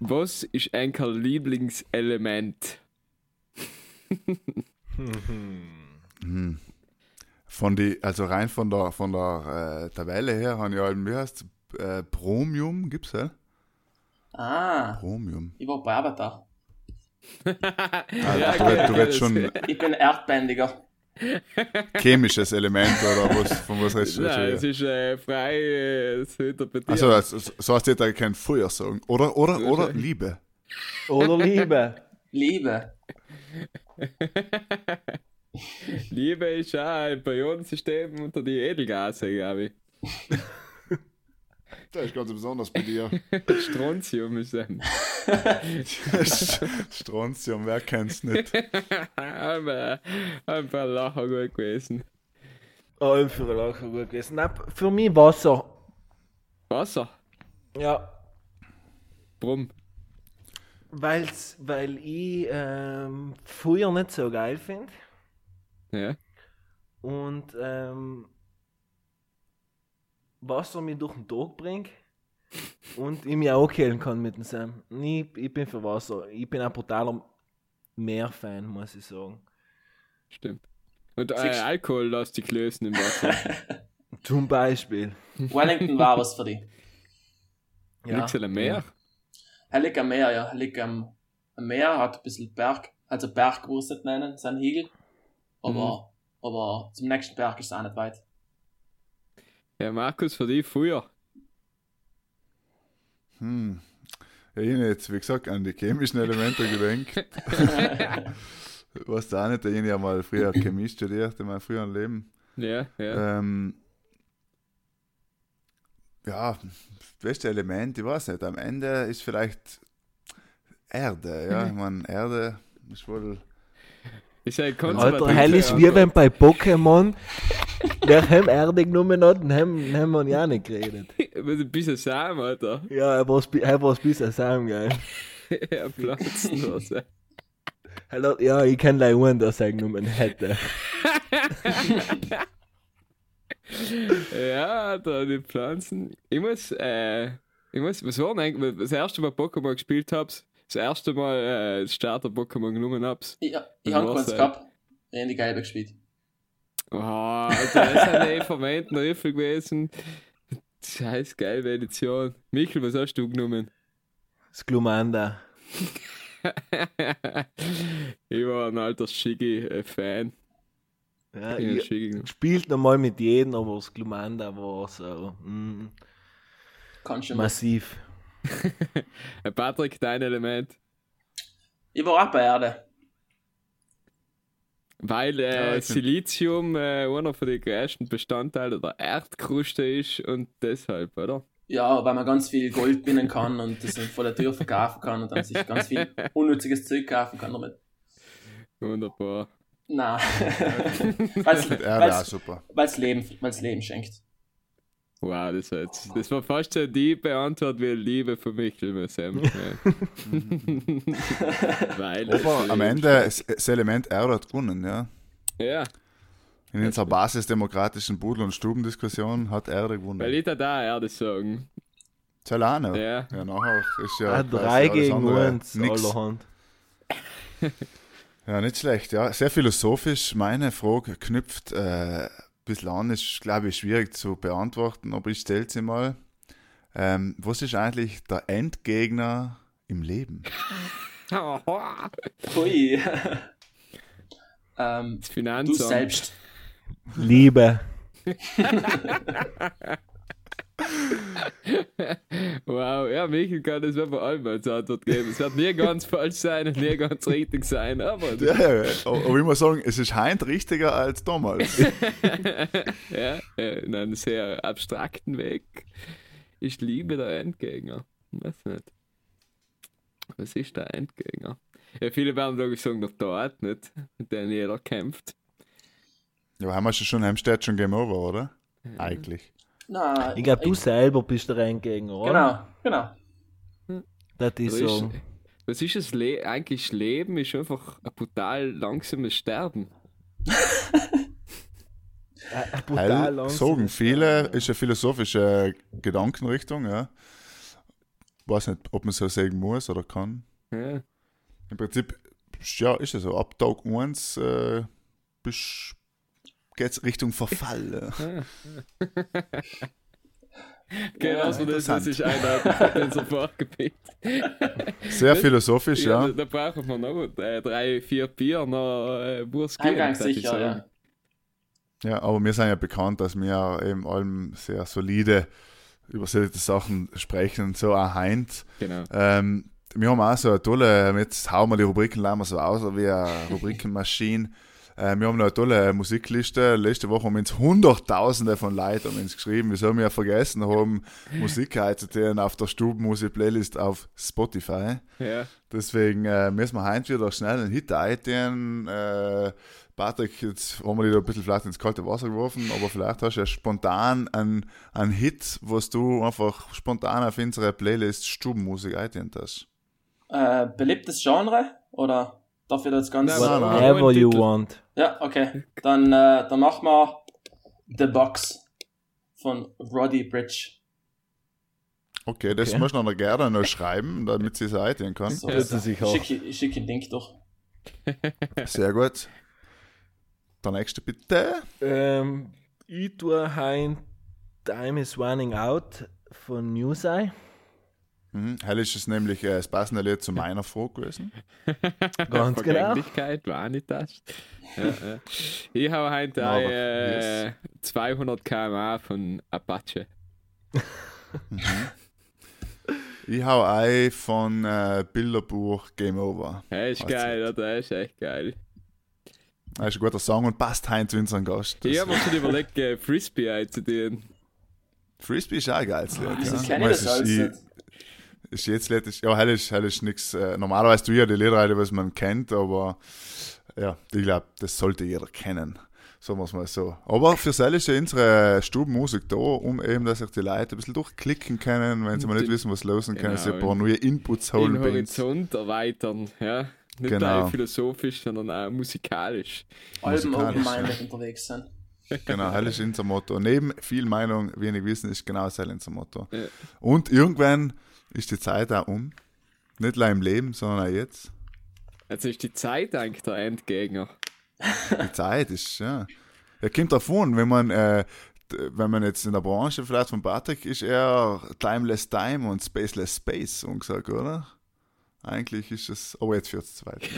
Was ist ein Lieblingselement? Hm. Von die, also rein von der, von der äh, Tabelle her haben ja, wie heißt äh, Bromium, gibt's ja? Ah, Bromium. ich war bei Avatar. Ah, Ja, du, okay, du das- schon Ich bin Erdbändiger. chemisches Element oder was, von was redest du Nein, es ist äh, frei äh, zu interpretieren. Achso, das, so heißt jetzt kein Feuer sagen. Oder, oder, oder Okay. Liebe. Oder Liebe. Liebe. Liebe ist auch ein Periodensystem unter die Edelgase, glaube ich. Das ist ganz besonders bei dir. Strontium ist ein. Strontium, wer kennt's nicht? Aber einfach lachen gut gewesen. Oh, für ein Lacher gut gewesen. Nein, für mich Wasser. Wasser. Ja. Brumm. Weil's, weil ich ähm, Feuer nicht so geil finde. Ja. Und ähm, Wasser mich durch den Tag bringt. Und ich mich auch killen kann mit dem Sam. Ich, ich bin für Wasser. Ich bin ein brutaler Meerfan, muss ich sagen. Stimmt. Und äh, Alkohol lässt dich lösen im Wasser. Zum Beispiel. Wellington war was für dich. Ja. Nix am Meer. Er liegt am Meer, ja. Er liegt am, am Meer, hat ein bisschen Berg, also Berg muss nicht nennen, sein Hügel. Aber, aber zum nächsten Berg ist es auch nicht weit. Ja, Markus, für dich früher. Hm. Ja, ich jetzt, wie gesagt, an die chemischen Elemente gedenkt. Du auch nicht, ich habe mal früher Chemie studiert in meinem früheren Leben. Ja, ja. Ähm, ja, das beste Element, ich weiß nicht, am Ende ist vielleicht Erde, ja, ich meine, Erde ist wohl, Ist ein Alter, hell ist wie wenn bei Pokémon der hem Erde genommen hat und hem, hem man ja nicht geredet. Mit ein bisschen Samen, Alter. Ja, er war er ein bisschen Sam, geil. ja, Pflanzen oder so. Er hat- Ja, ich kenne leider einen, der es genommen hätte. Ja, Alter, die Pflanzen. Ich muss, äh, ich muss, was war denn eigentlich, das erste Mal Pokémon gespielt hab's, das erste Mal äh, das Starter-Pokémon genommen hab's. Ja, ich habe kurz gehabt. In die Gelbe gespielt. Oh, Alter, das ist eine verwendeten Riffel gewesen. Scheiß gelbe Edition. Michael, was hast du genommen? Das Glumanda. ich war ein alter Shiggy-Fan. Ja, ich, schick. spielt nochmal mit jedem, aber das Glumanda war so mm, Kannst du mal. massiv. Patrick, dein Element. Ich war auch bei Erde. Weil Ja, äh, ich find- Silizium äh, einer von den größten Bestandteilen der Erdkruste ist und deshalb, oder? Ja, weil man ganz viel Gold binden kann und das vor der Tür verkaufen kann und dann sich ganz viel unnütziges Zeug kaufen kann damit. Wunderbar. Nein. weil's, Erde auch weil's, super. weil's Leben, weil's Leben schenkt. Wow, das war, jetzt, das war fast so die Antwort wie Liebe von Michel Messem. Weil es Aber am Ende, das das Element Erde hat gewonnen, ja. Ja, In unserer basisdemokratischen Pudel- und Stubendiskussion hat Erde weil gewonnen. ich da da Erde sagen. Celano. Ja. Ja, nachher ist ja. Ah, drei gegen uns, nix. allerhand. Ja, nicht schlecht, ja. Sehr philosophisch. Meine Frage knüpft äh, bislang ist, glaube ich, schwierig zu beantworten, aber ich stelle sie mal. Ähm, was ist eigentlich der Endgegner im Leben? Hui. ähm, du Finanzamt. selbst. Liebe. Wow, ja, Michel kann das bei allem als Antwort geben. Es wird nie ganz falsch sein und nie ganz richtig sein, aber Ja, ja, ja. aber ich muss sagen, es ist heint richtiger als damals. ja, in einem sehr abstrakten Weg. Ich liebe der Endgänger. Weiß nicht. Was ist der Endgänger? Ja, viele werden glaube ich sagen, der Tod, nicht? Mit dem jeder kämpft. Ja, aber haben wir schon Heimstedt schon Game Over, oder? Eigentlich. Nein. Ich glaube, du selber bist der Endgegner, oder? Genau, genau. Das ist Was so. ist, was ist das Le eigentlich das Leben? Ist einfach ein brutal langsames Sterben. Ein Weil, langsam. sagen viele, ist eine philosophische Gedankenrichtung, ja. Weiß nicht, ob man so sagen muss oder kann. Ja. Im Prinzip, ja, ist es so. Ab Tag 1 äh, geht es Richtung Verfall. Ja. Genau, so das, ist einer von unserem Fachgebiet. Sehr philosophisch, Ja, ja. da, da brauchen wir noch äh, drei, vier Bier, noch äh, Wurst geben, Eingangs würd ich sicher, sagen. ja. Ja, aber wir sind ja bekannt, dass wir eben allem sehr solide über solche Sachen sprechen und so auch heint. Genau. Ähm, wir haben auch so eine tolle, jetzt hauen wir die Rubriken lassen wir so aus, wie eine Rubrikenmaschine. Äh, wir haben noch eine tolle Musikliste. Letzte Woche haben uns Hunderttausende von Leuten haben uns geschrieben. Wir haben ja vergessen, haben Musik einzuteilen auf der Stubenmusik-Playlist auf Spotify. Ja. Deswegen äh, müssen wir heute wieder schnell einen Hit einteilen. Äh, Patrick, jetzt haben wir dich ein bisschen vielleicht ins kalte Wasser geworfen, aber vielleicht hast du ja spontan einen, einen Hit, was du einfach spontan auf unsere Playlist Stubenmusik einteilt hast. Äh, beliebtes Genre? Oder darf ich das ganz. Nein, nein, nein. Whatever you want. Ja, okay. Dann, äh, dann machen wir The Box von Roddy Bridge. Okay, das Okay. musst du noch gerne noch schreiben, damit sie es einteilen kann. So Ja, ist das er. ich auch. Schick, ich schick den Link durch. Sehr gut. Der nächste bitte. Ähm, ich tue hein Time is Running Out von Newseye. Mhm. Hell ist es nämlich äh, das passende Lied zu meiner Frage gewesen. Ganz genau. Vergänglichkeit, Vanitas. Ja, ja. Ich habe heute Aber, äh, yes. 200 km von Apache. Ich hau ein von äh, Bilderbuch Game Over. Ja, ist geil, oder? Das ist echt geil. Das ist ein guter Song und passt heim zu unserem Gast. Ich Das- habe mir schon überlegt, äh, Frisbee einzutun. Frisbee ist auch ein geiles Lied. Das ja. ist keine Aber das es alles nicht. Ist jetzt ist, ja, hell ist, hell ist nix. Äh, normalerweise tu ich ja die Lieder, was man kennt, aber ja, ich glaube, das sollte jeder kennen. Sagen wir es mal so. Aber für Sel ist ja unsere Stubenmusik da, um eben, dass sich die Leute ein bisschen durchklicken können, wenn sie mal nicht Den- wissen, was los ist, können sie ein Genau. paar neue Inputs Den holen. uns. Horizont erweitern, ja. Nicht Genau. nur philosophisch, sondern auch musikalisch. Alben open-minded unterwegs sind. Genau, hell ist unser Motto. Neben viel Meinung, wenig Wissen ist genau das unser Motto. Ja. Und irgendwann ist die Zeit auch um. Nicht nur im Leben, sondern auch jetzt. Jetzt ist die Zeit eigentlich der Endgegner. Die Zeit ist, ja. Er kommt davon, wenn man, äh, wenn man jetzt in der Branche vielleicht von Patrick ist, eher Timeless Time und Spaceless Space, so gesagt, oder? Eigentlich ist es. Oh, jetzt wird es zu weit.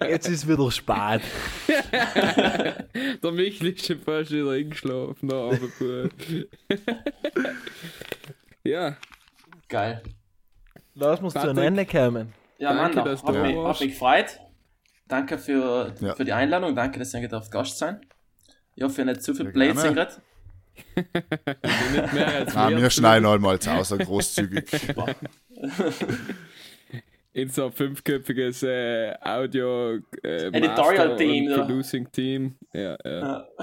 Jetzt ist wieder spät. Der Michel ist schon fast wieder eingeschlafen. Aber gut. ja, Geil. Lass uns zu einem. Ende kommen. Ja, Danke, Mann, du mich, hat mich gefreut. Danke für, Ja. für die Einladung. Danke, dass ihr auf Gast sein. Ich hoffe, ihr nicht zu viel Blödsinn geredet. nicht mehr als wir wir schneiden einmal zu Hause großzügig. in so ein fünfköpfiges äh, Audio äh, Editorial Master- Team. Producing Team. Ja, ja.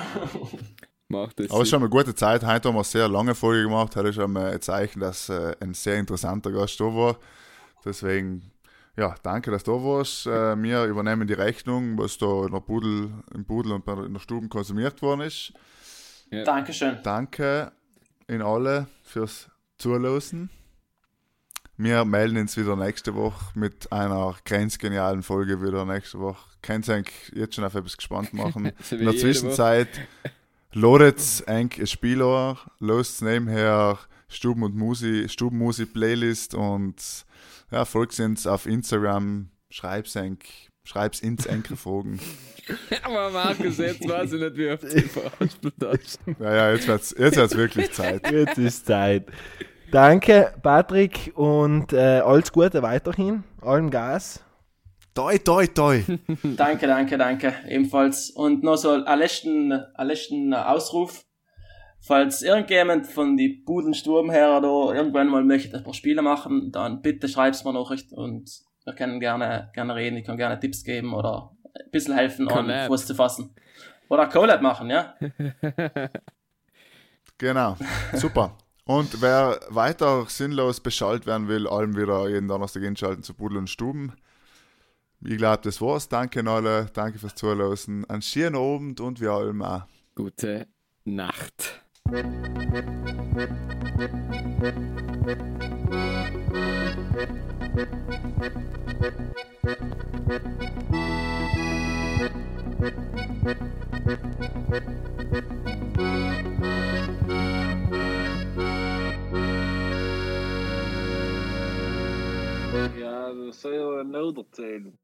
Ja. Macht das. Aber es ist schon eine gute Zeit. Heute haben wir eine sehr lange Folge gemacht. Heute ist schon mal ein Zeichen, dass äh, ein sehr interessanter Gast da war. Deswegen, ja, danke, dass du da warst. Äh, wir übernehmen die Rechnung, was da in der Pudel, im Pudel und bei der- in der Stube konsumiert worden ist. Dankeschön. Danke in alle fürs Zuhören. Wir melden uns wieder nächste Woche mit einer grenzgenialen Folge wieder nächste Woche. Könnt ihr eigentlich jetzt schon auf etwas gespannt machen. In der Zwischenzeit ladet eng ein Spiel an, lost nebenher Stuben- und Musi, Stubenmusi-Playlist und ja, folgt uns auf Instagram, schreib's eng, schreib's ins Enke Fragen. Aber Markus, jetzt weiß ich nicht, wie oft du hast. Ja, ja, jetzt wird's, jetzt wird's wirklich Zeit. Jetzt ist Zeit. Danke, Patrick, und äh, alles Gute weiterhin. Allem Gas. Toi, toi, toi. Danke, danke, danke. Ebenfalls. Und noch so einen letzten, einen letzten Ausruf. Falls irgendjemand von die Budensturm her da irgendwann mal möchte, ein paar Spiele machen, dann bitte schreib's mir Nachricht und wir können gerne, gerne reden. Ich kann gerne Tipps geben oder ein bisschen helfen, an Collab. Fuß zu fassen. Oder Collab machen, ja? Genau, super. Und wer weiter sinnlos beschallt werden will, allem wieder jeden Donnerstag einschalten zu Pudel und Stuben. Ich glaube, das war's. Danke an alle, danke fürs Zuhören. Einen schönen Abend und wir allem auch. Gute Nacht. Ja, dat je wel nodig.